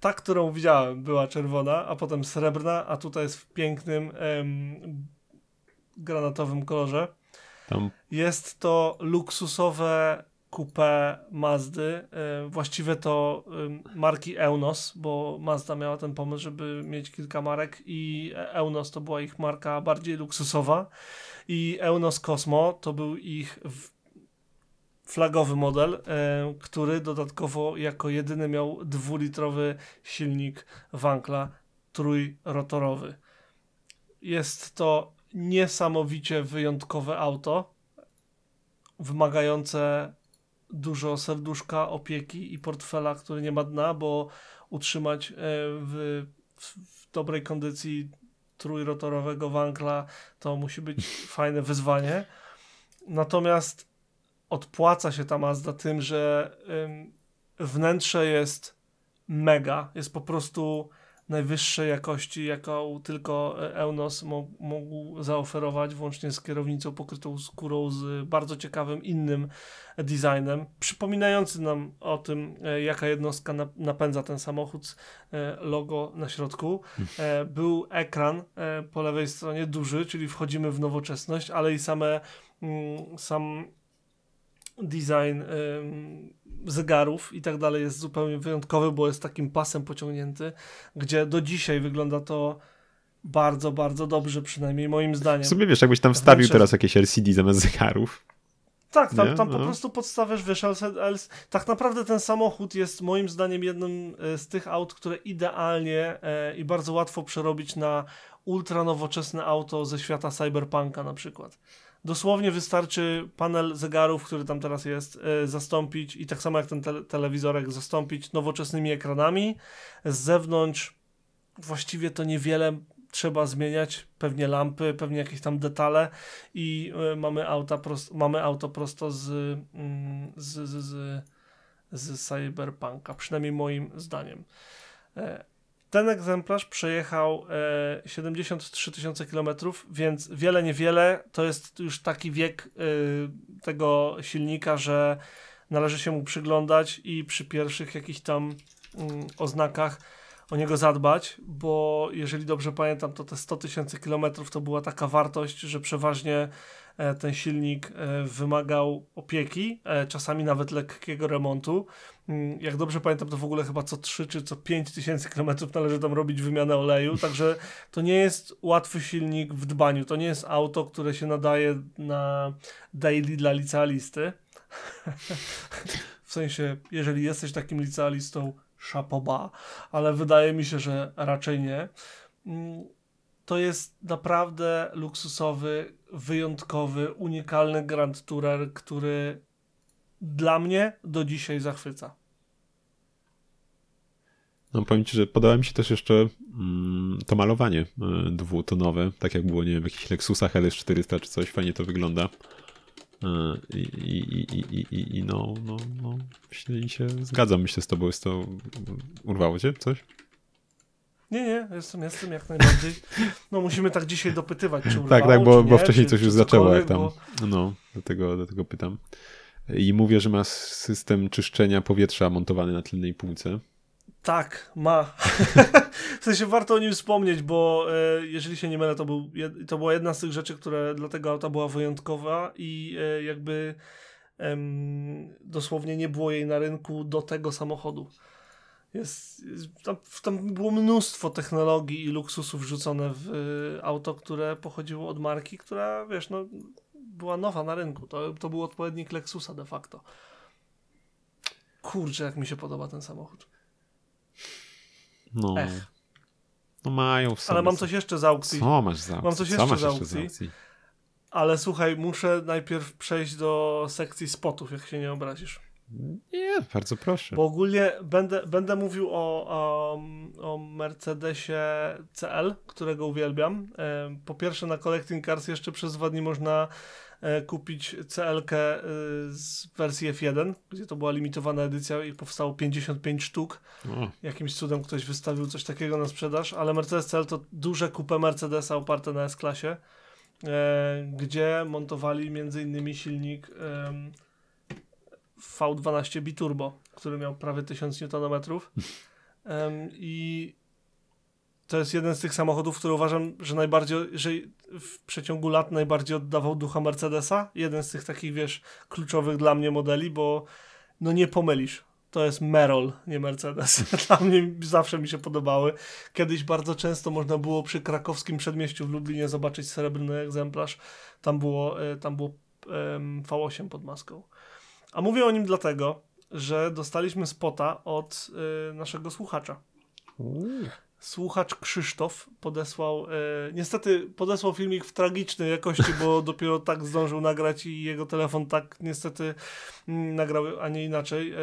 Ta, którą widziałem, była czerwona, a potem srebrna, a tutaj jest w pięknym em, granatowym kolorze. Tam. Jest to luksusowe coupé Mazdy. E, właściwie to marki Eunos, bo Mazda miała ten pomysł, żeby mieć kilka marek i Eunos to była ich marka bardziej luksusowa i Eunos Cosmo to był ich flagowy model, e, który dodatkowo jako jedyny miał dwulitrowy silnik Wankla trójrotorowy. Jest to niesamowicie wyjątkowe auto, wymagające dużo serduszka, opieki i portfela, który nie ma dna, bo utrzymać e, w, w, dobrej kondycji trójrotorowego wankla to musi być fajne wyzwanie. Natomiast odpłaca się ta Mazda tym, że ym, wnętrze jest mega, jest po prostu najwyższej jakości, jaką tylko Eunos mógł zaoferować, włącznie z kierownicą pokrytą skórą z bardzo ciekawym innym designem, przypominający nam o tym, e, jaka jednostka napędza ten samochód, e, logo na środku. E, był ekran po lewej stronie duży, czyli wchodzimy w nowoczesność, ale i same mm, sam design zegarów i tak dalej jest zupełnie wyjątkowy, bo jest takim pasem pociągnięty, gdzie do dzisiaj wygląda to bardzo, bardzo dobrze, przynajmniej moim zdaniem. W sumie wiesz, jakbyś tam wstawił teraz jakieś LCD zamiast zegarów. Tak, tam, tam no. po prostu podstawiasz, wiesz, ale, tak naprawdę ten samochód jest moim zdaniem jednym e, z tych aut, które idealnie e, i bardzo łatwo przerobić na ultra nowoczesne auto ze świata cyberpunka na przykład. Dosłownie wystarczy panel zegarów, który tam teraz jest, e, zastąpić i tak samo jak ten te telewizorek zastąpić nowoczesnymi ekranami. Z zewnątrz właściwie to niewiele trzeba zmieniać, pewnie lampy, pewnie jakieś tam detale i y, mamy, auta prost, mamy auto prosto z, y, z, z, z, z Cyberpunka, przynajmniej moim zdaniem. E, ten egzemplarz przejechał e, 73 tysiące kilometrów, więc wiele, niewiele. To jest już taki wiek e, tego silnika, że należy się mu przyglądać i przy pierwszych jakichś tam mm, oznakach o niego zadbać, bo jeżeli dobrze pamiętam, to te 100 tysięcy kilometrów to była taka wartość, że przeważnie e, ten silnik e, wymagał opieki, e, czasami nawet lekkiego remontu. Mm, jak dobrze pamiętam, to w ogóle chyba co 3 czy co 5 tysięcy kilometrów należy tam robić wymianę oleju, także to nie jest łatwy silnik w dbaniu. To nie jest auto, które się nadaje na daily dla licealisty. w sensie, jeżeli jesteś takim licealistą, szapoba, ale wydaje mi się, że raczej nie. Mm, to jest naprawdę luksusowy, wyjątkowy, unikalny Grand Tourer, który dla mnie do dzisiaj zachwyca. No powiem Ci, że podoba mi się też jeszcze mm, to malowanie y, dwutonowe, tak jak było, nie wiem, w jakichś Lexusach LS400 czy coś, fajnie to wygląda. E, I, i, i, i, i no, no, no, się zgadzam, myślę z tobą, jest to, urwało cię coś? Nie, nie, jestem, jestem jak najbardziej. No musimy tak dzisiaj dopytywać, czy urwało, Tak, tak, bo, bo wcześniej czy, coś już zaczęło, jak tam, bo... no, dlatego, dlatego pytam. I mówię, że ma system czyszczenia powietrza montowany na tylnej półce. Tak, ma. w sensie warto o nim wspomnieć, bo e, jeżeli się nie mylę, to, był, to była jedna z tych rzeczy, które dla tego auta była wyjątkowa i e, jakby dosłownie nie było jej na rynku do tego samochodu. Jest, jest tam, tam, było mnóstwo technologii i luksusów wrzucone w e, auto, które pochodziło od marki, która, wiesz, no, była nowa na rynku. To, to był odpowiednik Lexusa de facto. Kurczę, jak mi się podoba ten samochód. No. Ech. No mają w sobie. Ale mam coś jeszcze z aukcji. Co masz za aukcji? Mam coś jeszcze, z aukcji, z aukcji. Ale słuchaj, muszę najpierw przejść do sekcji spotów, jak się nie obrazisz. Nie, bardzo proszę. Bo ogólnie będę, będę mówił o, o, o Mercedesie CL, którego uwielbiam. Po pierwsze na Collecting Cars jeszcze przez dwa dni można E, kupić CLK e, z wersji F1, gdzie to była limitowana edycja i powstało 55 sztuk. O. Jakimś cudem ktoś wystawił coś takiego na sprzedaż, ale Mercedes CL to duże kupę Mercedesa oparte na S-klasie, e, gdzie montowali między innymi silnik V12 Biturbo, który miał prawie 1000 Nm. I to jest jeden z tych samochodów, który uważam, że najbardziej, że w przeciągu lat najbardziej oddawał ducha Mercedesa. Jeden z tych takich, wiesz, kluczowych dla mnie modeli, bo no nie pomylisz. To jest Merol, nie Mercedes. Dla mnie zawsze mi się podobały. Kiedyś bardzo często można było przy krakowskim przedmieściu w Lublinie zobaczyć srebrny egzemplarz. Tam było, e, tam było um, V8 pod maską. A mówię o nim dlatego, że dostaliśmy spota od y, naszego słuchacza. Słuchacz Krzysztof podesłał, e, niestety podesłał filmik w tragicznej jakości, bo dopiero tak zdążył nagrać i jego telefon tak niestety mm, nagrał, a nie inaczej. E,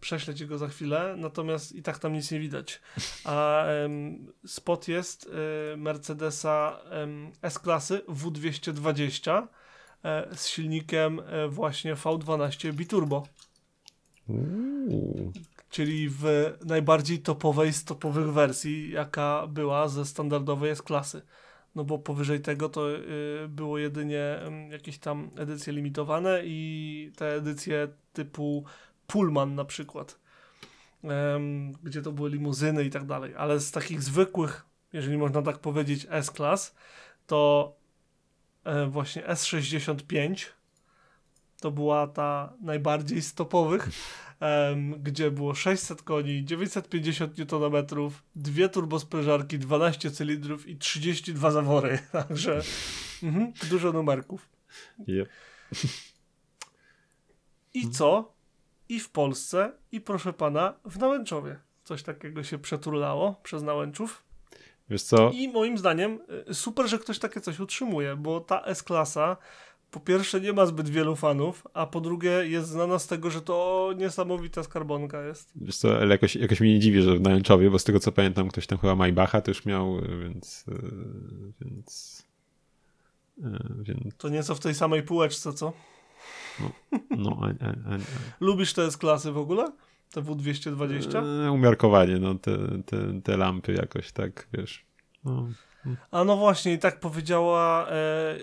prześlę ci go za chwilę, natomiast i tak tam nic nie widać. A spot jest e, Mercedesa S-klasy W220 e, z silnikiem e, właśnie V12 biturbo. Czyli w najbardziej topowej z topowych wersji, jaka była ze standardowej S-klasy. No bo powyżej tego to y, było jedynie ym, jakieś tam edycje limitowane i te edycje typu Pullman na przykład, gdzie to były limuzyny i tak dalej. Ale z takich zwykłych, jeżeli można tak powiedzieć, S-klas, to e, właśnie S65 to była ta najbardziej z topowych, gdzie było 600 koni, 950 Nm, dwie turbosprężarki, 12 cylindrów i 32 zawory. Także mhm, dużo numerków. Yep. I co? I w Polsce, i proszę pana, w Nałęczowie. Coś takiego się przeturlało przez Nałęczów. Wiesz co? I moim zdaniem y, super, że ktoś takie coś utrzymuje, bo ta S-klasa po pierwsze nie ma zbyt wielu fanów, a po drugie jest znana z tego, że to niesamowita skarbonka jest. Wiesz co, ale jakoś, jakoś mnie nie dziwi, że w Nałęczowie, bo z tego co pamiętam, ktoś tam chyba Maybacha też miał, więc... e, Więc... Więc... To nieco w tej samej półeczce, co? No, a, a, a, Lubisz te S-klasy w ogóle? Te W220? e, umiarkowanie, no, te, te, te lampy jakoś tak, wiesz... No. A no właśnie, i tak powiedziała e,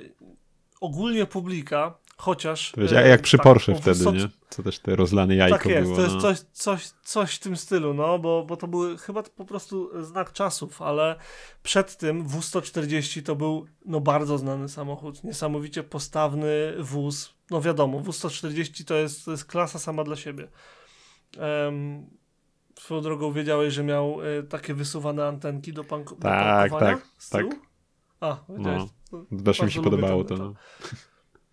ogólnie publika, chociaż... Wiesz, e, jak przy tak, Porsche po wtedy, wysocz- nie? Co też te rozlane jajko Tak jest, było. to jest no. coś, coś, coś w tym stylu, no, bo, bo to były chyba po prostu znak czasów, ale przed tym W140 to był no bardzo znany samochód, niesamowicie postawny wóz, no wiadomo, W140 to jest, to jest klasa sama dla siebie. Um, swoją drogą wiedziałeś, że miał e, takie wysuwane antenki do, pank- do Tak, parkowania tak, tyłu? tak. A, wiedziałeś. To- Zawsze mi się podobało to. No.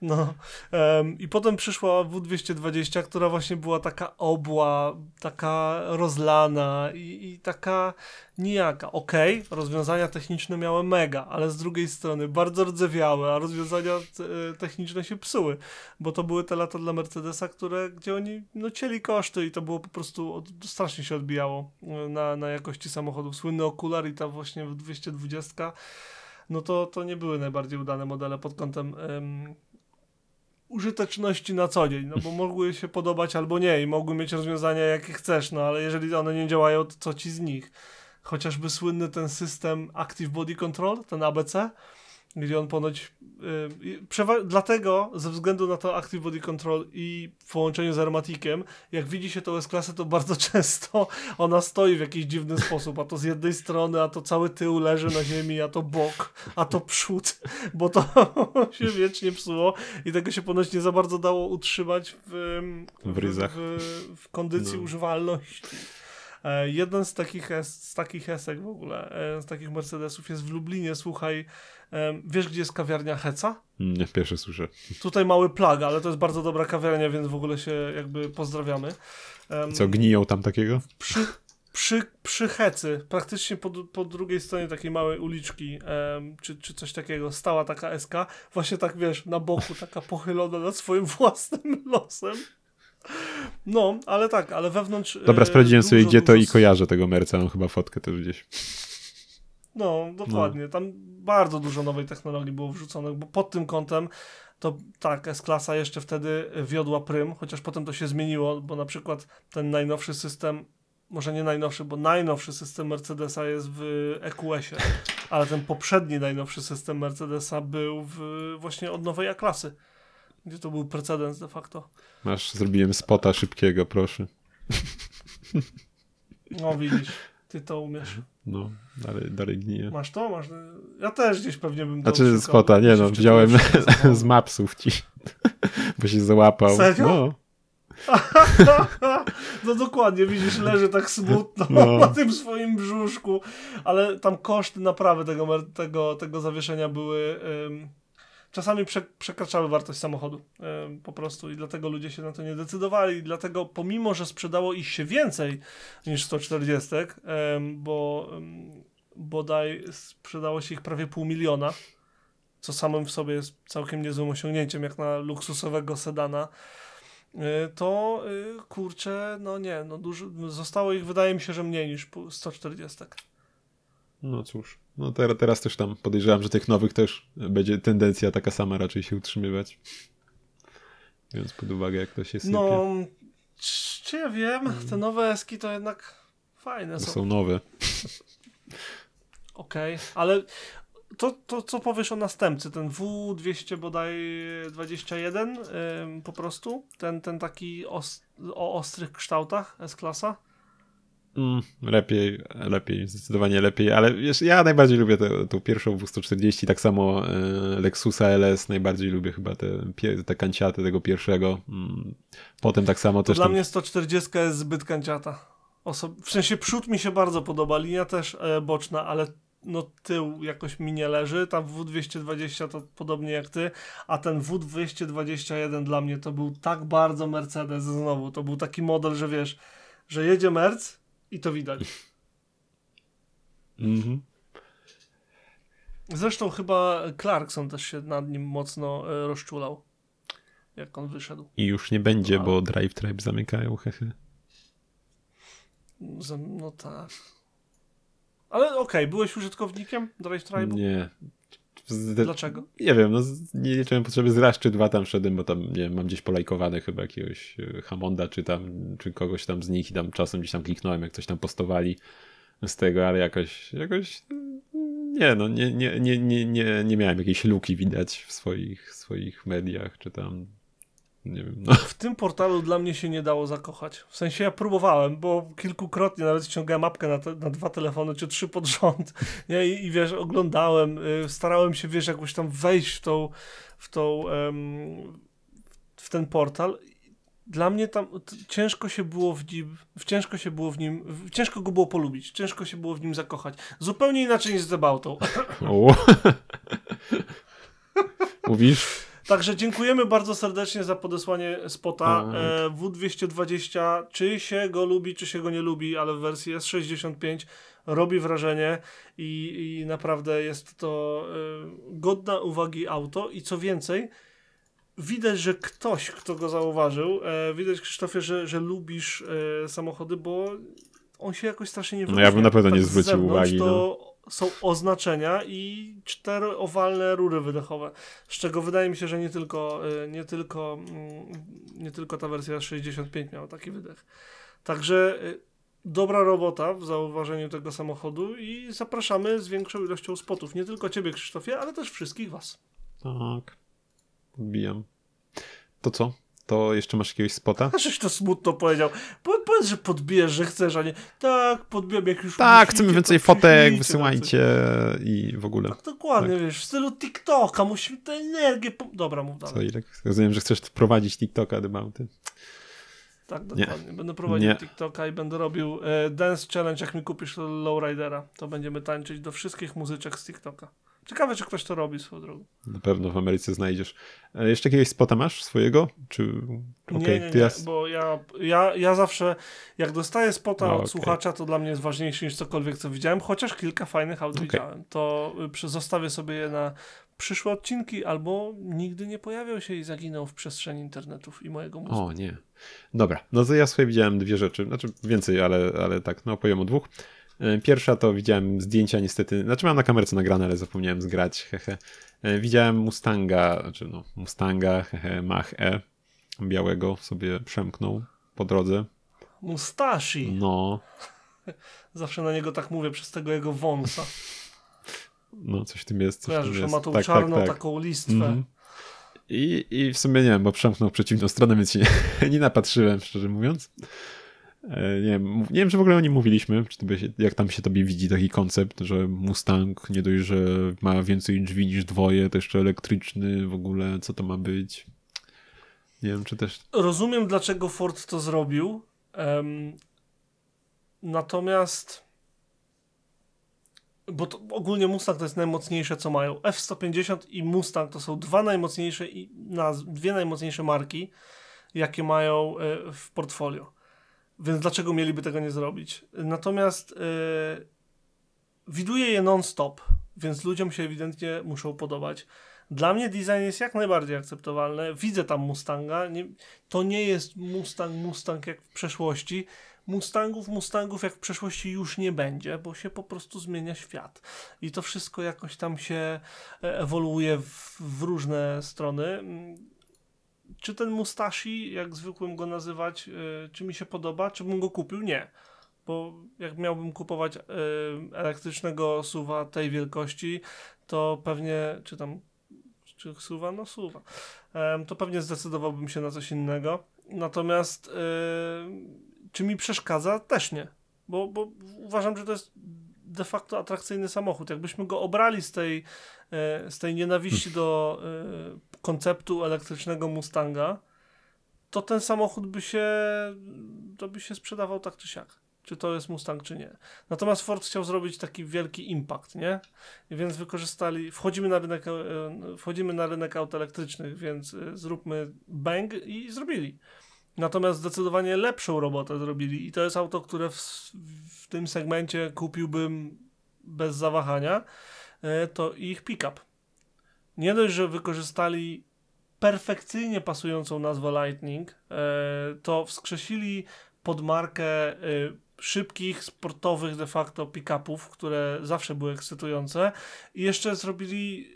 No. em, I potem przyszła W220, która właśnie była taka obła, taka rozlana i, i taka nijaka. Okej, rozwiązania techniczne miały mega, ale z drugiej strony bardzo rdzewiałe, a rozwiązania e, techniczne się psuły, bo to były te lata dla Mercedesa, które, gdzie oni no, cieli koszty i to było po prostu od, strasznie się odbijało e, na, na jakości samochodów. Słynny okular i ta właśnie W220 no to, to nie były najbardziej udane modele pod kątem em, użyteczności na co dzień, no bo mogły się podobać albo nie i mogły mieć rozwiązania jakie chcesz, no ale jeżeli one nie działają, to co ci z nich? Chociażby słynny ten system Active Body Control, ten ABC, gdzie on ponoć y, y, przewa- dlatego ze względu na to Active Body Control i w połączeniu z Armatikiem, jak widzi się tą S-klasę, to bardzo często ona stoi w jakiś dziwny sposób, a to z jednej strony, a to cały tył leży na ziemi, a to bok, a to przód, bo to się wiecznie psuło i tego się ponoć nie za bardzo dało utrzymać w, W w, w kondycji No. używalności. E, Jeden z takich, z takich esek w ogóle, e, z takich Mercedesów jest w Lublinie, słuchaj, wiesz gdzie jest kawiarnia Heca? Mm, Nie, pierwsze słyszę. Tutaj mały plag, ale to jest bardzo dobra kawiarnia, więc w ogóle się jakby pozdrawiamy. Co, gniją tam takiego? przy, przy, przy Hecy, praktycznie po, po drugiej stronie takiej małej uliczki, czy, czy coś takiego, stała taka SK, właśnie tak wiesz, na boku, taka pochylona nad swoim własnym losem. No, ale tak, ale wewnątrz. Dobra, e, sprawdziłem sobie gdzie to i kojarzę tego Merca, mam chyba fotkę też gdzieś. No, dokładnie. Tam bardzo dużo nowej technologii było wrzuconych, bo pod tym kątem to tak, S-klasa jeszcze wtedy wiodła prym, chociaż potem to się zmieniło, bo na przykład ten najnowszy system, może nie najnowszy, bo najnowszy system Mercedesa jest w EQS-ie, ale ten poprzedni najnowszy system Mercedesa był w, właśnie od nowej A-klasy, gdzie to był precedens de facto. Masz, zrobiłem spota szybkiego, proszę. No widzisz, ty to umiesz. No, dalej, dalej gnije. Masz to? Masz... Ja też gdzieś pewnie bym Znaczy szukał. spota, nie no, wziąłem z mapsów ci, bo się załapał. Serio? No, No dokładnie, widzisz, leży tak smutno No. na tym swoim brzuszku, ale tam koszty naprawy tego, tego, tego zawieszenia były ym, czasami prze, przekraczały wartość samochodu po prostu i dlatego ludzie się na to nie decydowali dlatego pomimo, że sprzedało ich się więcej niż 140, e, bo e, bodaj sprzedało się ich prawie pół miliona, co samym w sobie jest całkiem niezłym osiągnięciem jak na luksusowego sedana, e, to e, kurczę, no nie, no dużo, zostało ich wydaje mi się, że mniej niż 140. No cóż, no teraz, teraz też tam podejrzewam, że tych nowych też będzie tendencja taka sama raczej się utrzymywać. Biorąc pod uwagę, jak to się sypie. No, czy ja wiem, te nowe eski to jednak fajne są. są nowe. Okej, okay. ale to, to, co powiesz o następcy, ten W200 bodaj 21 ym, po prostu, ten, ten taki os o ostrych kształtach S-klasa? Mm, lepiej, lepiej, zdecydowanie lepiej, ale wiesz, ja najbardziej lubię tę pierwszą W140, tak samo y, Lexusa LS, najbardziej lubię chyba te, te kanciaty tego pierwszego. Mm, potem tak samo to też. Dla tam... mnie 140 jest zbyt kanciata. Oso w sensie przód mi się bardzo podoba, linia też e, boczna, ale no tył jakoś mi nie leży, tam W220 to podobnie jak ty, a ten W221 dla mnie to był tak bardzo Mercedes znowu, to był taki model, że wiesz, że jedzie Merc i to widać. Mhm. Zresztą chyba Clarkson też się nad nim mocno e, rozczulał, jak on wyszedł. I już nie będzie, no, bo Drive Tribe zamykają, hehe. No tak. Ale okej, okay, byłeś użytkownikiem Drive Tribe? Nie. Dlaczego? Nie wiem, no nie liczyłem potrzeby z raz czy dwa tam szedłem, bo tam, nie wiem, mam gdzieś polajkowane chyba jakiegoś e, Hamonda, czy tam, czy kogoś tam z nich i tam czasem gdzieś tam kliknąłem, jak coś tam postowali z tego, ale jakoś, jakoś nie, no nie, nie, nie, nie, nie, nie miałem jakiejś luki widać w swoich, swoich mediach, czy tam nie wiem. No. W tym portalu dla mnie się nie dało zakochać. W sensie ja próbowałem, bo kilkukrotnie nawet ściągałem mapkę na, te, na dwa telefony czy trzy pod rząd. Nie? I, I, wiesz, oglądałem, y, starałem się, wiesz, jakoś tam wejść w tą, w tą, ym, w ten portal. Dla mnie tam ciężko się było w nim, ciężko się było w nim, ciężko go było polubić, ciężko się było w nim zakochać. Zupełnie inaczej niż z Debautą. Mówisz? Także dziękujemy bardzo serdecznie za podesłanie spota e, W220. Czy się go lubi, czy się go nie lubi, ale w wersji S65 robi wrażenie i, i naprawdę jest to e, godna uwagi auto. I co więcej, widać, że ktoś, kto go zauważył, e, widać Krzysztofie, że, że lubisz samochody, bo on się jakoś strasznie nie wyróżnia. No ja bym na pewno tak nie zwrócił uwagi. To, no są oznaczenia i cztery owalne rury wydechowe, z czego wydaje mi się, że nie tylko, y, nie tylko, mm, nie tylko ta wersja 65 miała taki wydech. Także y, dobra robota w zauważeniu tego samochodu i zapraszamy z większą ilością spotów. Nie tylko ciebie, Krzysztofie, ale też wszystkich was. Tak. Odbijam. To co? To jeszcze masz jakiegoś spota? Żeś to smutno powiedział. Po, powiedz, że podbijesz, że chcesz, a nie tak, podbijam jak już Tak, chcemy więcej fotek, wysyłajcie i w ogóle. Tak, dokładnie, tak. wiesz, w stylu TikToka, musimy tę energię... Dobra, mów dalej. Co, Irek? Rozumiem, że chcesz prowadzić TikToka The Mountain. Tak, dokładnie. Nie. Będę prowadził nie. TikToka i będę robił e, dance challenge, jak mi kupisz Lowridera. To będziemy tańczyć do wszystkich muzyczek z TikToka. Ciekawe, czy ktoś to robi swoją drogą. Na pewno w Ameryce znajdziesz. E, jeszcze jakiegoś spota masz swojego? Czy... Okay, nie, nie, nie, ja... bo ja, ja, ja zawsze, jak dostaję spota no, od okay. słuchacza, to dla mnie jest ważniejsze niż cokolwiek, co widziałem, chociaż kilka fajnych aut okay. widziałem. To y, zostawię sobie je na przyszłe odcinki, albo nigdy nie pojawiał się i zaginął w przestrzeni internetów i mojego mózgu. O nie. Dobra, no to ja sobie widziałem dwie rzeczy, znaczy więcej, ale, ale tak, no powiem o dwóch. E, pierwsza to widziałem zdjęcia niestety, znaczy mam na kamerce nagrane, ale zapomniałem zgrać, hehe. E, widziałem Mustanga, znaczy no Mustanga, hehe, Mach E, białego sobie przemknął po drodze. Mustashi. No. Zawsze na niego tak mówię przez tego jego wąsa. No, coś w tym jest. Coś Kojarzysz, tym jest. ma tą tak, tak czarną tak, tak. taką listwę. Mm. I, I w sumie nie wiem, bo przemknął w przeciwną stronę, więc się nie, nie napatrzyłem, szczerze mówiąc. E, nie wiem, nie wiem, czy w ogóle o nim mówiliśmy, czy tobie, jak tam się tobie widzi taki koncept, że Mustang nie dość, że ma więcej drzwi niż dwoje, to jeszcze elektryczny w ogóle, co to ma być? Nie wiem, czy też... Rozumiem, dlaczego Ford to zrobił, um, natomiast bo to ogólnie Mustang to jest najmocniejsze, co mają. F-150 i Mustang to są dwa najmocniejsze i dwie najmocniejsze marki, jakie mają y, w portfolio. Więc dlaczego mieliby tego nie zrobić? Natomiast y, widuję je non-stop, więc ludziom się ewidentnie muszą podobać. Dla mnie design jest jak najbardziej akceptowalny. Widzę tam Mustanga. Nie, to nie jest Mustang, Mustang jak w przeszłości. Mustangów, Mustangów jak w przeszłości już nie będzie, bo się po prostu zmienia świat. I to wszystko jakoś tam się e, ewoluuje w, w różne strony. Czy ten Mustashi, jak zwykłym go nazywać, e, czy mi się podoba, czy bym go kupił? Nie. Bo jak miałbym kupować e, elektrycznego suwa tej wielkości, to pewnie, czy tam, czy suwa? No suwa. To pewnie zdecydowałbym się na coś innego. Natomiast czy mi przeszkadza? Też nie. Bo, bo uważam, że to jest de facto atrakcyjny samochód. Jakbyśmy go obrali z tej, e, z tej nienawiści do e, konceptu elektrycznego Mustanga, to ten samochód by się, to by się sprzedawał tak czy siak. Czy to jest Mustang, czy nie. Natomiast Ford chciał zrobić taki wielki impact, nie? I więc wykorzystali, wchodzimy na rynek, e, wchodzimy na rynek aut elektrycznych, więc zróbmy bang i zrobili. Natomiast zdecydowanie lepszą robotę zrobili i to jest auto, które w, w tym segmencie kupiłbym bez zawahania, e, to ich pickup. Nie dość, że wykorzystali perfekcyjnie pasującą nazwę Lightning, e, to wskrzesili pod markę e, szybkich, sportowych de facto pick-upów, które zawsze były ekscytujące. I jeszcze zrobili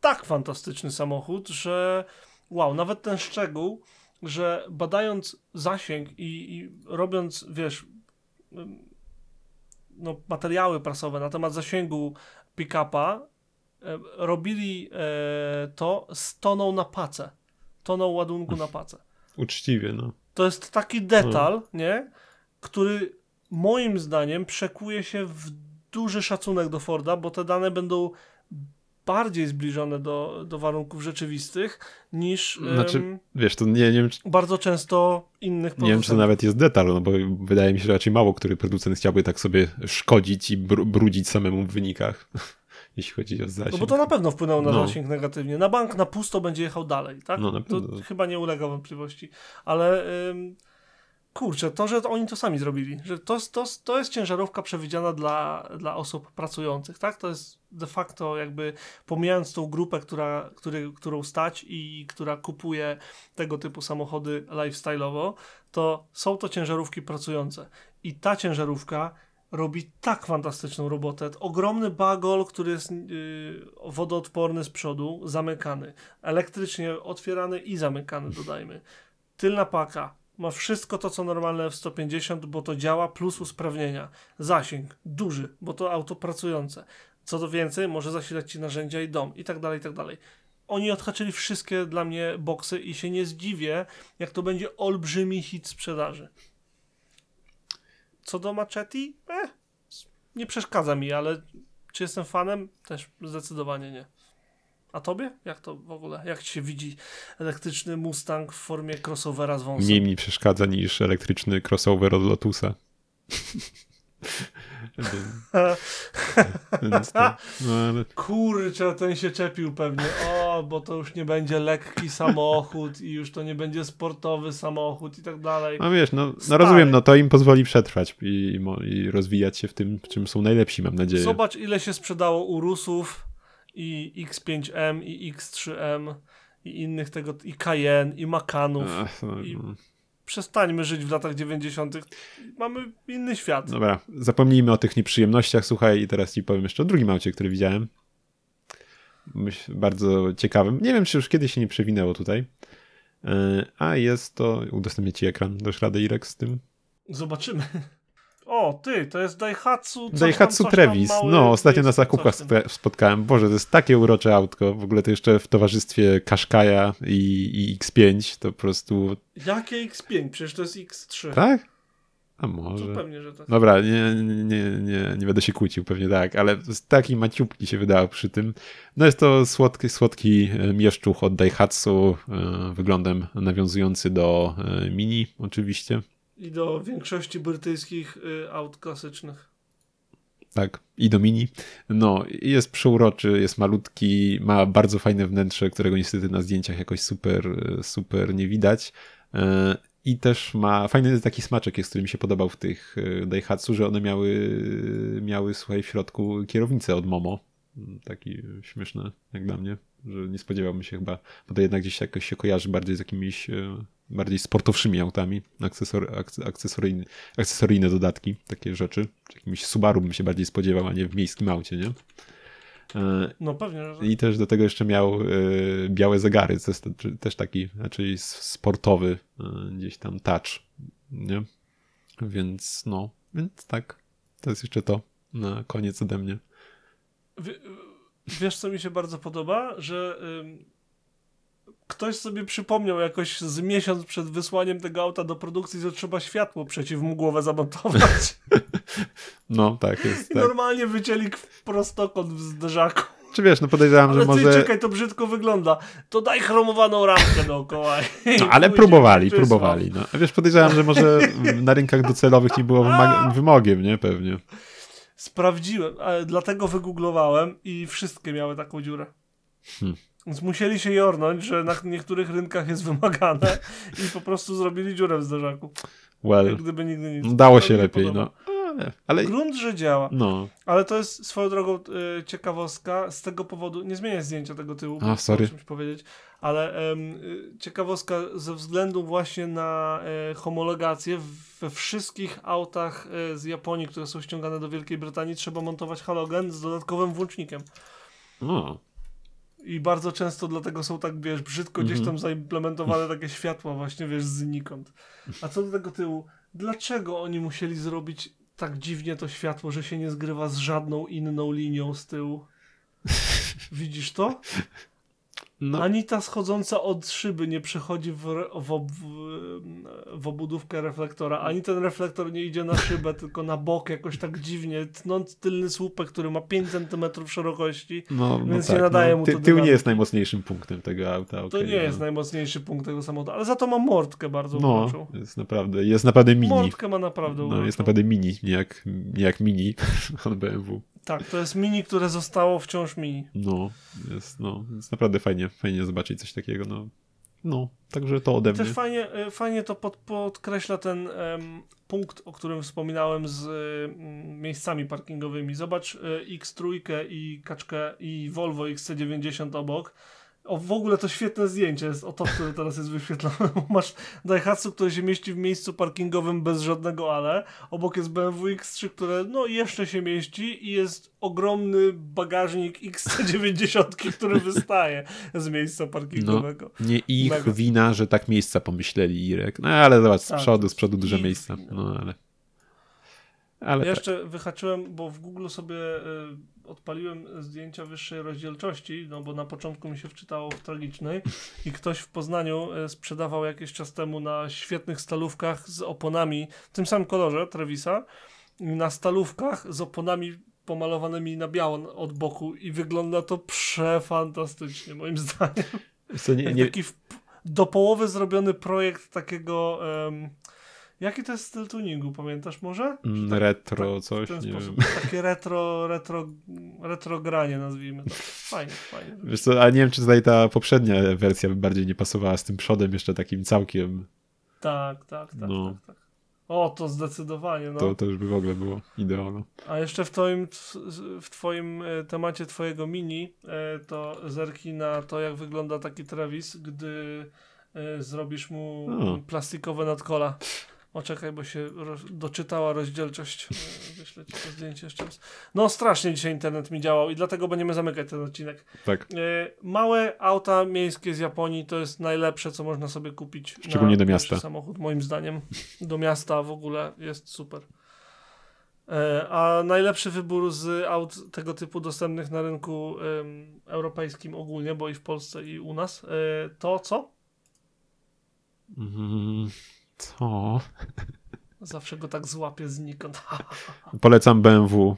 tak fantastyczny samochód, że wow, nawet ten szczegół, że badając zasięg i, i robiąc, wiesz, no, materiały prasowe na temat zasięgu pick-upa, robili e, to z toną na pacę. Toną ładunku na pacę. Uczciwie, no. To jest taki detal, no. nie? Który moim zdaniem przekuje się w duży szacunek do Forda, bo te dane będą bardziej zbliżone do, do warunków rzeczywistych niż znaczy, um, wiesz, to nie, nie wiem, czy... bardzo często innych. Nie wiem, czy to nawet jest detal, no bo wydaje mi się, że raczej mało który producent chciałby tak sobie szkodzić i br brudzić samemu w wynikach, jeśli chodzi o zasięg. No bo to na pewno wpłynęło na no. zasięg negatywnie. Na bank na pusto będzie jechał dalej, tak? No, na to chyba nie ulega wątpliwości. Ale... Um, kurczę, to, że oni to sami zrobili, że to, to, to jest ciężarówka przewidziana dla, dla osób pracujących, tak? To jest de facto jakby pomijając tą grupę, która, który, którą stać i która kupuje tego typu samochody lifestyle'owo, to są to ciężarówki pracujące. I ta ciężarówka robi tak fantastyczną robotę. Ogromny bagol, który jest yy, wodoodporny z przodu, zamykany. Elektrycznie otwierany i zamykany, dodajmy. Tylna paka, ma wszystko to, co normalne w 150, bo to działa, plus usprawnienia. Zasięg duży, bo to auto pracujące. Co do więcej, może zasilać ci narzędzia i dom, i tak dalej, i tak dalej. Oni odhaczyli wszystkie dla mnie boksy i się nie zdziwię, jak to będzie olbrzymi hit sprzedaży. Co do Machetti? Eh, nie przeszkadza mi, ale czy jestem fanem? Też zdecydowanie nie. A tobie? Jak to w ogóle? Jak ci się widzi elektryczny Mustang w formie crossovera z wąsem? Mniej mi przeszkadza niż elektryczny crossover od Lotusa. no, ale... Kurczę, ten się czepił pewnie. O, bo to już nie będzie lekki samochód i już to nie będzie sportowy samochód i tak dalej. No wiesz, no, no rozumiem, no to im pozwoli przetrwać i, i rozwijać się w tym, w czym są najlepsi, mam nadzieję. Zobacz, ile się sprzedało Urusów i X5M i X3M i innych tego, i Cayenne, i Macanów. Ach, no, i no. Przestańmy żyć w latach 90. Mamy inny świat. Dobra, zapomnijmy o tych nieprzyjemnościach, słuchaj, i teraz ci powiem jeszcze o drugim aucie, który widziałem. Myśl, bardzo ciekawym. Nie wiem, czy już kiedyś się nie przewinęło tutaj. E, a jest to. Udostępnię ci ekran. Dasz radę, Irek, z tym? Zobaczymy. O, ty, to jest Daihatsu. Daihatsu tam, Trevis. no, ostatnio na zakupach spotkałem. Boże, to jest takie urocze autko. W ogóle to jeszcze w towarzystwie Qashqai'a i, i X5 to po prostu. Jakie X5? Przecież to jest X3. Tak? A może. To pewnie, że tak. Dobra, nie, nie, nie, nie będę się kłócił, pewnie tak, ale taki maciupki się wydało przy tym. No jest to słodki, słodki e, mieszczuch od Daihatsu, e, wyglądem nawiązujący do e, Mini oczywiście i do większości brytyjskich aut klasycznych. Tak, i do mini. No, jest przeuroczy, jest malutki, ma bardzo fajne wnętrze, którego niestety na zdjęciach jakoś super, super nie widać. I też ma fajny taki smaczek, jest, który mi się podobał w tych e, Daihatsu, że one miały, miały słuchaj, w środku kierownicę od Momo. Taki śmieszny, jak dla mnie, że nie spodziewałbym się chyba, bo to jednak gdzieś jakoś się kojarzy bardziej z jakimiś e, bardziej sportowszymi autami, akcesor, akcesoryjne, akcesoryjne dodatki, takie rzeczy. Jakimś Subaru bym się bardziej spodziewał, a nie w miejskim aucie, nie? E, no pewnie. Że... I też do tego jeszcze miał y, białe zegary, co jest też taki, znaczy sportowy y, gdzieś tam touch, nie? Więc no, więc tak, to jest jeszcze to na koniec ode mnie. W, wiesz, co mi się bardzo podoba? Że ktoś sobie przypomniał jakoś z miesiąc przed wysłaniem tego auta do produkcji, że trzeba światło przeciwmgłowe zamontować. No, tak jest. I tak. normalnie wycięli prostokąt w zderzaku. Czy wiesz, no podejrzewam, ale że może... czekaj, to brzydko wygląda. To daj chromowaną ramkę dookoła. No, ale próbowali, próbowali. No. A wiesz, podejrzewam, że może na rynkach docelowych nie było wymogiem, nie? Pewnie. Sprawdziłem, dlatego wygooglowałem i wszystkie miały taką dziurę. Hmm. Więc musieli się jornąć, że na niektórych rynkach jest wymagane i po prostu zrobili dziurę w zderzaku. Well, Jak gdyby nigdy nic. Dało się lepiej, no. Ale... Grunt, że działa. No. Ale to jest swoją drogą y, ciekawostka. Z tego powodu, nie zmienię zdjęcia tego tyłu, A, sorry. czymś powiedzieć, ale y, ciekawostka ze względu właśnie na y, homologację we wszystkich autach y, z Japonii, które są ściągane do Wielkiej Brytanii, trzeba montować halogen z dodatkowym włącznikiem. No. I bardzo często dlatego są tak, wiesz, brzydko gdzieś tam mhm. zaimplementowane takie światła właśnie, wiesz, znikąd. A co do tego tyłu, dlaczego oni musieli zrobić tak dziwnie to światło, że się nie zgrywa z żadną inną linią z tyłu? Widzisz to? No. Ani ta schodząca od szyby nie przechodzi w, w, w, w obudówkę reflektora, ani ten reflektor nie idzie na szybę, tylko na bok jakoś tak dziwnie, tnąc tylny słupek, który ma 5 cm szerokości, no, no więc tak, nie nadaje no, mu to Tył nie jest najmocniejszym punktem tego auta. Okay, to nie no. jest najmocniejszy punkt tego samochodu, ale za to ma mordkę bardzo no, uroczą. jest naprawdę, jest naprawdę mini. Mordkę ma naprawdę No, jest naprawdę mini, nie jak, nie jak mini od BMW. Tak, to jest mini, które zostało wciąż mini. No, jest, no, jest naprawdę fajnie, fajnie zobaczyć coś takiego, no. No, także to ode mnie. Też fajnie, e, fajnie to pod, podkreśla ten um, punkt, o którym wspominałem z um, miejscami parkingowymi. Zobacz um, X3 i kaczkę i Volvo XC90 obok o, w ogóle to świetne zdjęcie jest o to, które teraz jest wyświetlone. Masz Daihatsu, który się mieści w miejscu parkingowym bez żadnego ale. Obok jest BMW X3, które no jeszcze się mieści i jest ogromny bagażnik XC90, który wystaje z miejsca parkingowego. No, nie ich Mega. wina, że tak miejsca pomyśleli Irek. No ale zobacz, z tak, przodu, z przodu duże miejsca. No ale... Ale ja tak. jeszcze wyhaczyłem, bo w Google sobie y, odpaliłem zdjęcia wyższej rozdzielczości, no bo na początku mi się wczytało w tragicznej i ktoś w Poznaniu y, sprzedawał jakiś czas temu na świetnych stalówkach z oponami w tym samym kolorze Trevisa, na stalówkach z oponami pomalowanymi na biało od boku i wygląda to przefantastycznie moim zdaniem. Co, nie, nie... Taki w, do połowy zrobiony projekt takiego... Um, Jaki to jest styl tuningu, pamiętasz może? Mm, tak, retro tak, coś, nie sposób. wiem. Takie retro, retro, retro granie nazwijmy to. Fajnie, fajnie. Wiesz co, a nie wiem, czy tutaj ta poprzednia wersja by bardziej nie pasowała z tym przodem jeszcze takim całkiem... Tak, tak, tak, no. tak, tak. O, to zdecydowanie, no. To, to już by w ogóle było idealne. A jeszcze w twoim, w twoim e, temacie twojego mini, e, to zerki na to, jak wygląda taki Travis, gdy e, zrobisz mu plastikowe nadkola. Oczekaj, bo się roz doczytała rozdzielczość. E, wyślę ci to zdjęcie jeszcze raz. No strasznie dzisiaj internet mi działał i dlatego będziemy zamykać ten odcinek. Tak. E, małe auta miejskie z Japonii to jest najlepsze, co można sobie kupić. Szczególnie do miasta. samochód, moim zdaniem. Do miasta w ogóle jest super. E, a najlepszy wybór z aut tego typu dostępnych na rynku europejskim ogólnie, bo i w Polsce i u nas, to co? Mm. Co? Zawsze go tak złapię znikąd. Polecam BMW,